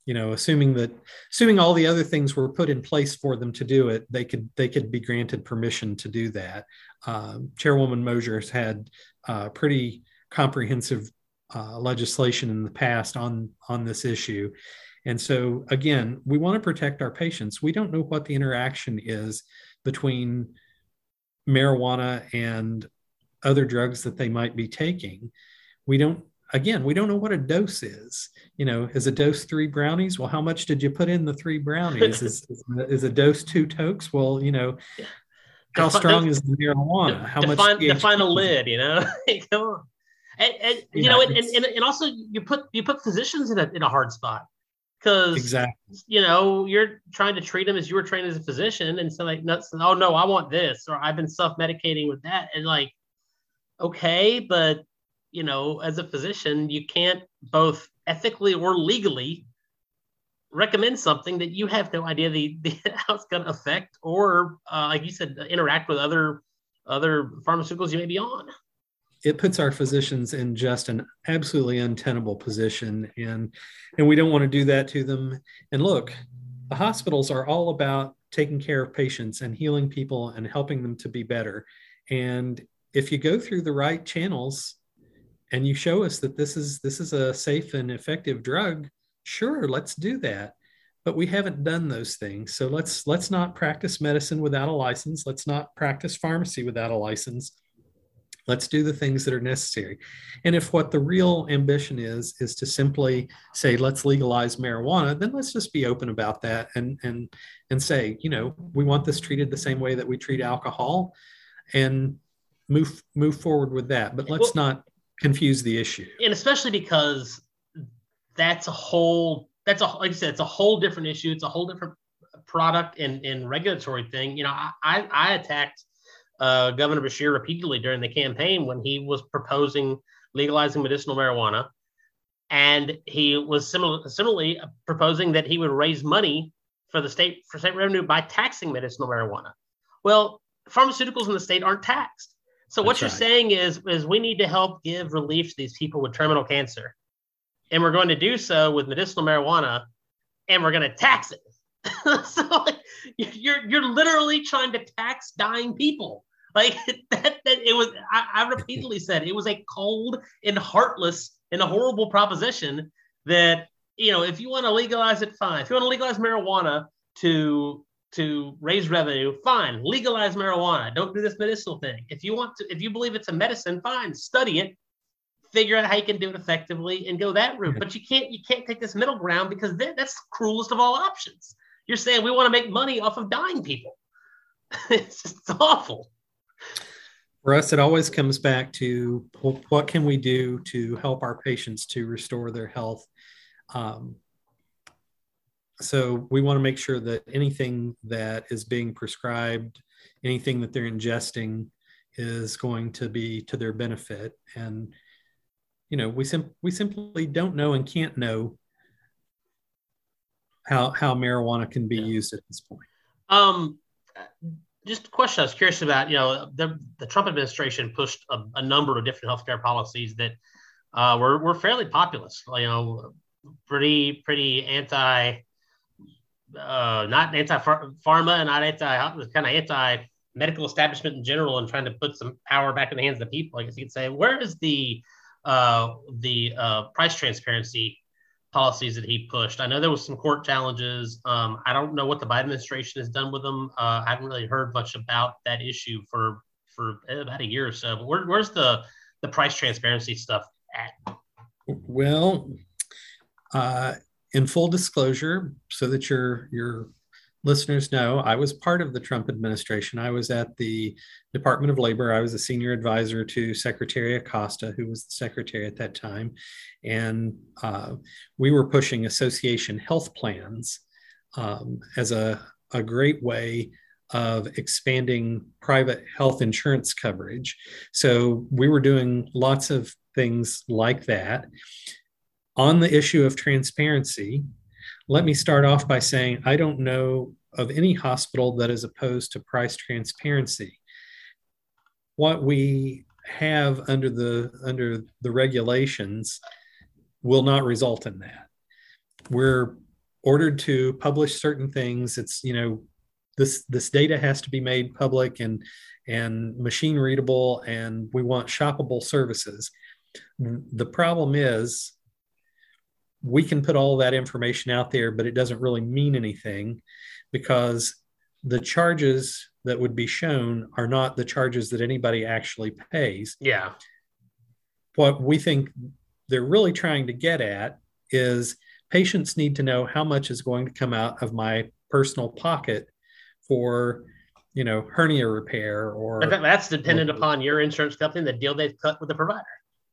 you know, assuming that assuming all the other things were put in place for them to do it, they could they could be granted permission to do that. Um, Chairwoman Moser has had uh, pretty comprehensive uh, legislation in the past on on this issue. And so again, we want to protect our patients. We don't know what the interaction is between marijuana and other drugs that they might be taking. We don't again, we don't know what a dose is. You know, is a dose three brownies? Well, how much did you put in the three brownies? is, is, a dose two tokes? Well, you know, how strong is the marijuana? How much? Define a lid, you know? Come on. And, and you yeah, know, and, and, and also you put you put physicians in a in a hard spot. Because exactly. you know you're trying to treat them as you were trained as a physician, and so like, oh no, I want this, or I've been self medicating with that, and like, okay, but you know, as a physician, you can't both ethically or legally recommend something that you have no idea the, the how it's going to affect or uh, like you said interact with other other pharmaceuticals you may be on it puts our physicians in just an absolutely untenable position. And and we don't want to do that to them. And look the hospitals are all about taking care of patients and healing people and helping them to be better. And if you go through the right channels and you show us that this is this is a safe and effective drug sure let's do that. But we haven't done those things. So let's let's not practice medicine without a license. Let's not practice pharmacy without a license let's do the things that are necessary and if what the real ambition is is to simply say let's legalize marijuana then let's just be open about that and and and say you know we want this treated the same way that we treat alcohol and move move forward with that but let's well, not confuse the issue and especially because that's a whole that's a like I said, it's a whole different issue. It's a whole different product and, and regulatory thing. You know, I I attacked uh, Governor Beshear repeatedly during the campaign when he was proposing legalizing medicinal marijuana, and he was similar, similarly proposing that he would raise money for the state for state revenue by taxing medicinal marijuana. Well, pharmaceuticals in the state aren't taxed. So what That's you're right. saying is is we need to help give relief to these people with terminal cancer and we're going to do so with medicinal marijuana, and we're going to tax it. so like, you're you're literally trying to tax dying people. Like that, that it was. I, I repeatedly said it was a cold and heartless and a horrible proposition. That you know, if you want to legalize it, fine. If you want to legalize marijuana to to raise revenue, fine. Legalize marijuana. Don't do this medicinal thing. If you want to, if you believe it's a medicine, fine. Study it figure out how you can do it effectively and go that route. But you can't you can't take this middle ground because that's the cruelest of all options. You're saying we want to make money off of dying people. it's just it's awful. For us, it always comes back to what can we do to help our patients to restore their health. Um, so we want to make sure that anything that is being prescribed, anything that they're ingesting, is going to be to their benefit and you know we sim- we simply don't know and can't know how how marijuana can be yeah. used at this point. Um, just a question I was curious about. You know, the the Trump administration pushed a, a number of different healthcare policies that uh, were were fairly populist. You know, pretty pretty anti, uh, not anti pharma and not anti kind of anti medical establishment in general, and trying to put some power back in the hands of the people. I guess you could say. Where is the uh, the uh, price transparency policies that he pushed. I know there was some court challenges. Um, I don't know what the Biden administration has done with them. Uh, I haven't really heard much about that issue for for about a year or so. But where, where's the the price transparency stuff at? Well, uh, in full disclosure, so that your your listeners know, I was part of the Trump administration. I was at the Department of Labor. I was a senior advisor to Secretary Acosta, who was the secretary at that time. And uh, we were pushing association health plans um, as a, a great way of expanding private health insurance coverage. So we were doing lots of things like that. On the issue of transparency, let me start off by saying I don't know of any hospital that is opposed to price transparency. What we have under the under the regulations will not result in that. We're ordered to publish certain things. It's you know this this data has to be made public and and machine readable, and we want shoppable services. The problem is we can put all that information out there, but it doesn't really mean anything because the charges that would be shown are not the charges that anybody actually pays. Yeah. What we think they're really trying to get at is patients need to know how much is going to come out of my personal pocket for you know hernia repair or that's dependent or, upon your insurance company the deal they've cut with the provider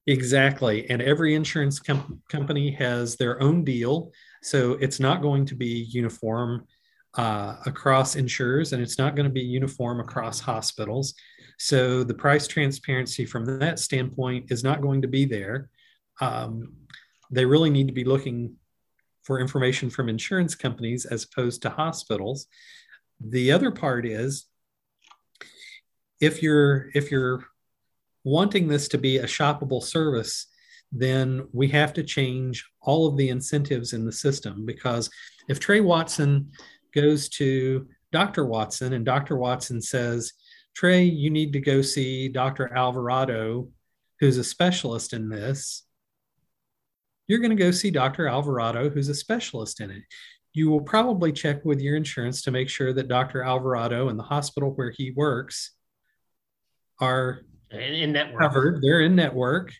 Exactly. And every insurance com- company has their own deal. So it's not going to be uniform uh, across insurers and it's not going to be uniform across hospitals. So the price transparency from that standpoint is not going to be there. Um, they really need to be looking for information from insurance companies as opposed to hospitals. The other part is if you're if you're wanting this to be a shoppable service, then we have to change all of the incentives in the system because if Trey Watson goes to Dr. Watson and Dr. Watson says, Trey, you need to go see Dr. Alvarado who's a specialist in this, you're going to go see Dr. Alvarado, who's a specialist in it. You will probably check with your insurance to make sure that Dr. Alvarado and the hospital where he works are in, network. covered. They're in network.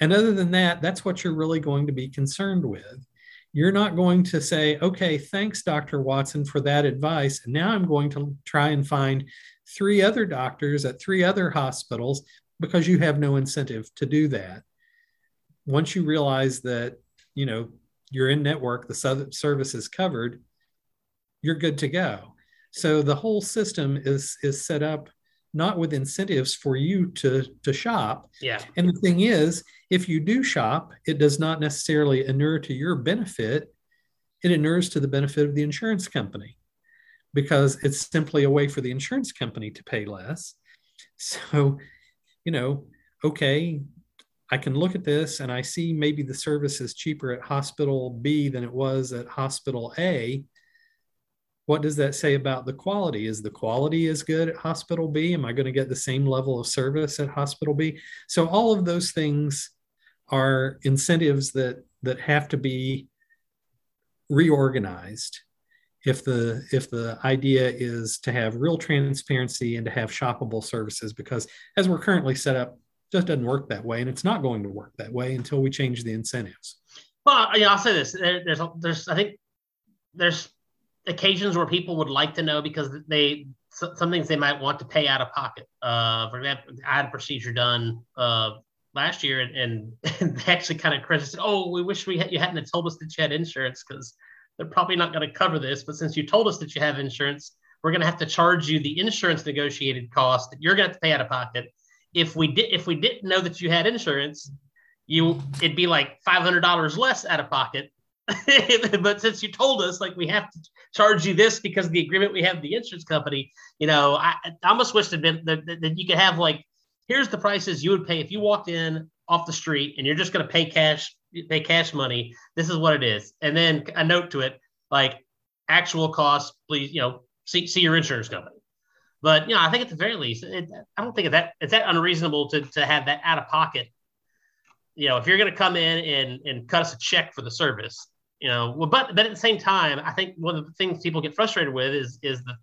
And other than that, that's what you're really going to be concerned with. You're not going to say, okay, thanks, Dr. Watson, for that advice. And now I'm going to try and find three other doctors at three other hospitals because you have no incentive to do that. Once you realize that, you know, you're in network, the service is covered, you're good to go. So the whole system is is set up not with incentives for you to to shop. Yeah. And the thing is, if you do shop, it does not necessarily inure to your benefit. It inures to the benefit of the insurance company because it's simply a way for the insurance company to pay less. So, you know, okay, I can look at this and I see maybe the service is cheaper at hospital B than it was at hospital A what does that say about the quality? Is the quality as good at hospital B? Am I going to get the same level of service at hospital B? So all of those things are incentives that that have to be reorganized if the if the idea is to have real transparency and to have shoppable services because as we're currently set up just doesn't work that way and it's not going to work that way until we change the incentives well yeah i'll say this there's there's i think there's occasions where people would like to know because they some things they might want to pay out of pocket. Uh, for example, I had a procedure done uh, last year, and, and, they actually kind of credited, "Oh, we wish we had, you hadn't told us that you had insurance because they're probably not going to cover this. But since you told us that you have insurance, we're going to have to charge you the insurance negotiated cost that you're going to pay out of pocket. If we did, if we didn't know that you had insurance, you it'd be like five hundred dollars less out of pocket but since you told us like we have to charge you this because of the agreement we have with the insurance company, you know, I, I almost wish that, that, that you could have like, here's the prices you would pay if you walked in off the street and you're just going to pay cash, pay cash money. This is what it is. And then a note to it, like actual costs, please, you know, see, see your insurance company. But, you know, I think at the very least, it, I don't think that it's that unreasonable to, to have that out of pocket you know, if you're going to come in and, and cut us a check for the service, you know but but at the same time i think one of the things people get frustrated with is is the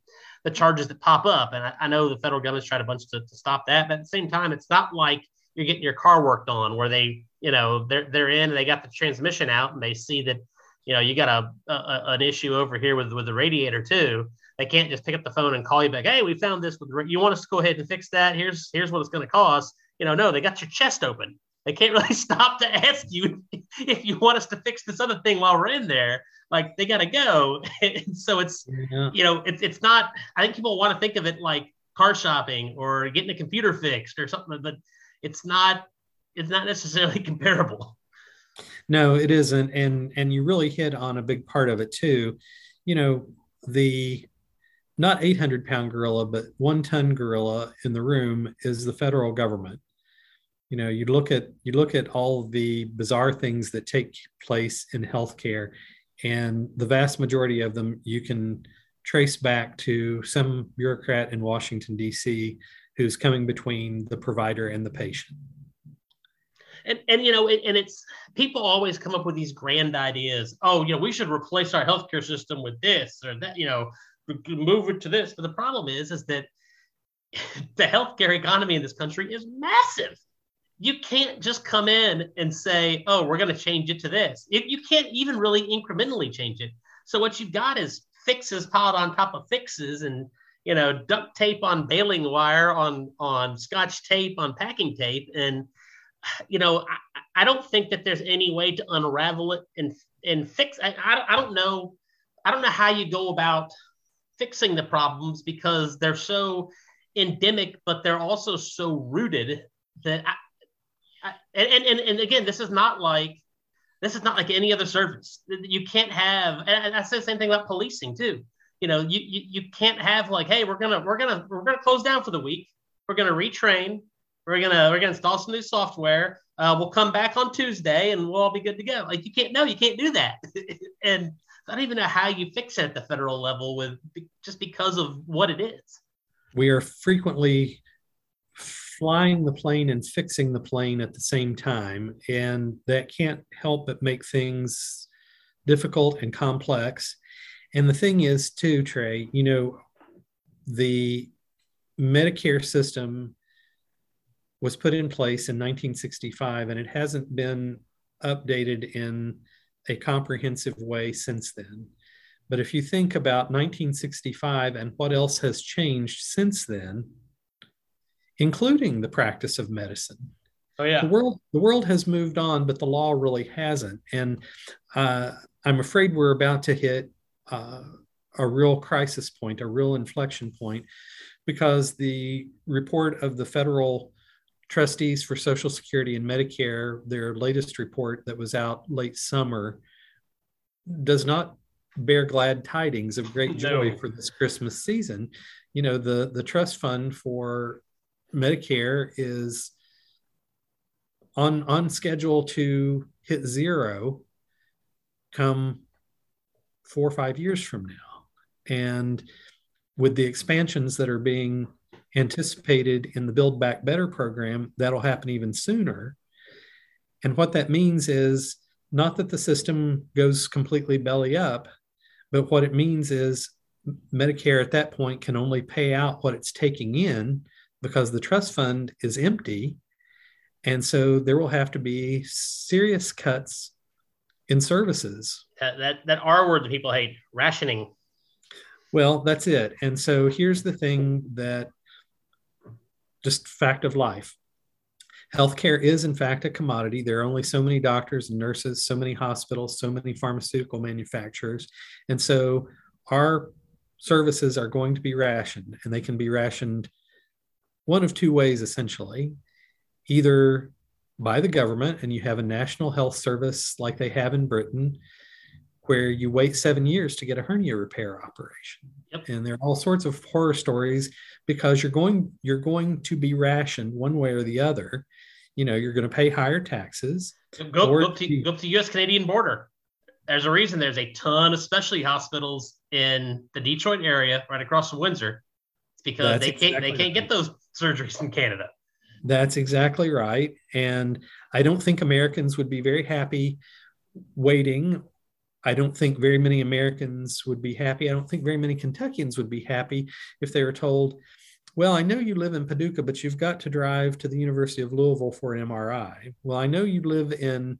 the charges that pop up. And i, I know the federal government's tried a bunch to, to stop that but at the same time it's not like you're getting your car worked on where they you know they're they're in and they got the transmission out and they see that you know you got a, a an issue over here with with the radiator too. They can't just pick up the phone and call you back hey we found this with you want us to go ahead and fix that? Here's here's what it's going to cost. You know no they got your chest open they can't really stop to ask you if you want us to fix this other thing while we're in there. Like they got to go. and so it's, yeah. you know, it's, it's not, I think people want to think of it like car shopping or getting a computer fixed or something, but it's not, it's not necessarily comparable. No, it isn't. And, and you really hit on a big part of it too. You know, the, not 800 pound gorilla, but one ton gorilla in the room is the federal government you know you look at you look at all the bizarre things that take place in healthcare and the vast majority of them you can trace back to some bureaucrat in washington d.c who's coming between the provider and the patient. And, and you know and it's people always come up with these grand ideas. Oh you know we should replace our healthcare system with this or that you know move it to this. But the problem is is that the healthcare economy in this country is massive you can't just come in and say, oh, we're going to change it to this. It, you can't even really incrementally change it. So what you've got is fixes piled on top of fixes and you know duct tape on baling wire on on scotch tape on packing tape and you know I, I don't think that there's any way to unravel it and and fix I, I, I don't know i don't know how you go about fixing the problems because they're so endemic but they're also so rooted that I, and, and, and again, this is not like this is not like any other service. You can't have, and I say the same thing about policing too. You know, you, you you can't have like, hey, we're gonna we're gonna we're gonna close down for the week. We're gonna retrain. We're gonna we're gonna install some new software. Uh, we'll come back on Tuesday and we'll all be good to go. Like you can't no, you can't do that. and I don't even know how you fix it at the federal level with just because of what it is. We are frequently flying the plane and fixing the plane at the same time. And that can't help but make things difficult and complex. And the thing is, too, Trey, you know, the Medicare system was put in place in 1965 and it hasn't been updated in a comprehensive way since then. But if you think about 1965 and what else has changed since then, including the practice of medicine. Oh yeah. The world the world has moved on, but the law really hasn't. And uh, I'm afraid we're about to hit uh, a real crisis point, a real inflection point, because the report of the federal trustees for Social Security and Medicare, their latest report that was out late summer, does not bear glad tidings of great joy no. for this Christmas season. You know, the the trust fund for Medicare is on on schedule to hit zero come four or five years from now. And with the expansions that are being anticipated in the Build Back Better program, that'll happen even sooner. And what that means is not that the system goes completely belly up, but what it means is Medicare at that point can only pay out what it's taking in because the trust fund is empty. And so there will have to be serious cuts in services. That, that, that R word that people hate, rationing. Well, that's it. And so here's the thing that just fact of life. Healthcare is, in fact, a commodity. There are only so many doctors and nurses, so many hospitals, so many pharmaceutical manufacturers. And so our services are going to be rationed, and they can be rationed one of two ways essentially either by the government, and you have a national health service like they have in Britain, where you wait seven years to get a hernia repair operation. Yep. And there are all sorts of horror stories because you're going you're going to be rationed one way or the other. You know, you're going to pay higher taxes. Go, go, to, go up to U.S. Canadian border. There's a reason there's a ton of specialty hospitals in the Detroit area, right across from Windsor. It's because they can't exactly they can't get those surgeries in Canada. That's exactly right. And I don't think Americans would be very happy waiting I don't think very many Americans would be happy. I don't think very many Kentuckians would be happy if they were told, well, I know you live in Paducah, but you've got to drive to the University of Louisville for an MRI. Well, I know you live in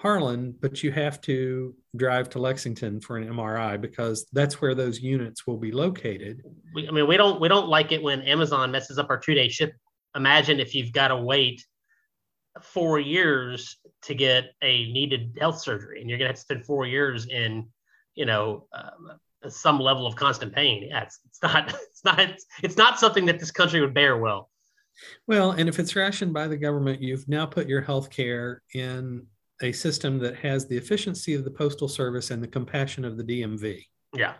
Harlan, but you have to drive to Lexington for an MRI because that's where those units will be located. We, I mean, we don't we don't like it when Amazon messes up our two day ship. Imagine if you've got to wait four years to get a needed health surgery, and you're going to have to spend four years in, you know, um, some level of constant pain. Yeah, it's, it's not, it's not, it's not something that this country would bear well. Well, and if it's rationed by the government, you've now put your health care in a system that has the efficiency of the postal service and the compassion of the DMV. Yeah.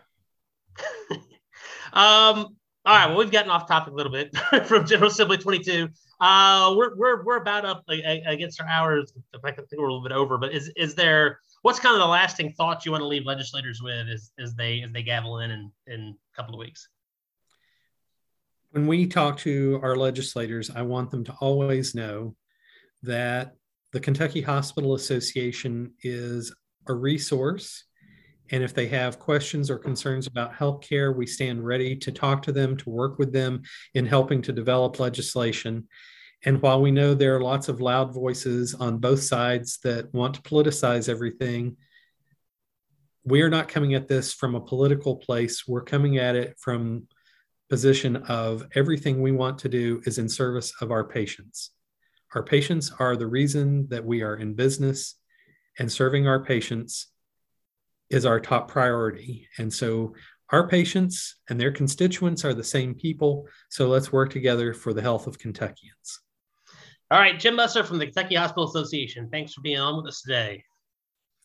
um, all right. Well, we've gotten off topic a little bit from General Assembly 22. Uh, we're, we're, we're about up against our hours. I think we're a little bit over, but is, is there, what's kind of the lasting thoughts you want to leave legislators with as, as they, as they gavel in, in in a couple of weeks? When we talk to our legislators, I want them to always know that the Kentucky Hospital Association is a resource. And if they have questions or concerns about healthcare, we stand ready to talk to them, to work with them in helping to develop legislation. And while we know there are lots of loud voices on both sides that want to politicize everything, we are not coming at this from a political place. We're coming at it from position of everything we want to do is in service of our patients. Our patients are the reason that we are in business, and serving our patients is our top priority. And so our patients and their constituents are the same people. So let's work together for the health of Kentuckians. All right, Jim Musser from the Kentucky Hospital Association. Thanks for being on with us today.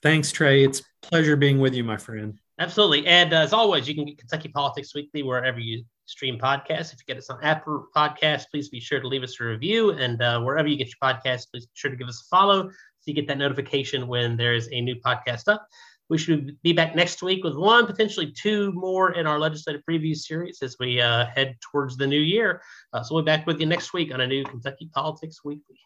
Thanks, Trey. It's pleasure being with you, my friend. Absolutely. And uh, as always, you can get Kentucky Politics Weekly wherever you stream podcasts. If you get us on Apple Podcasts, please be sure to leave us a review. And uh, wherever you get your podcast, please be sure to give us a follow so you get that notification when there is a new podcast up. We should be back next week with one, potentially two more in our legislative preview series as we uh, head towards the new year. Uh, so we'll be back with you next week on a new Kentucky Politics Weekly.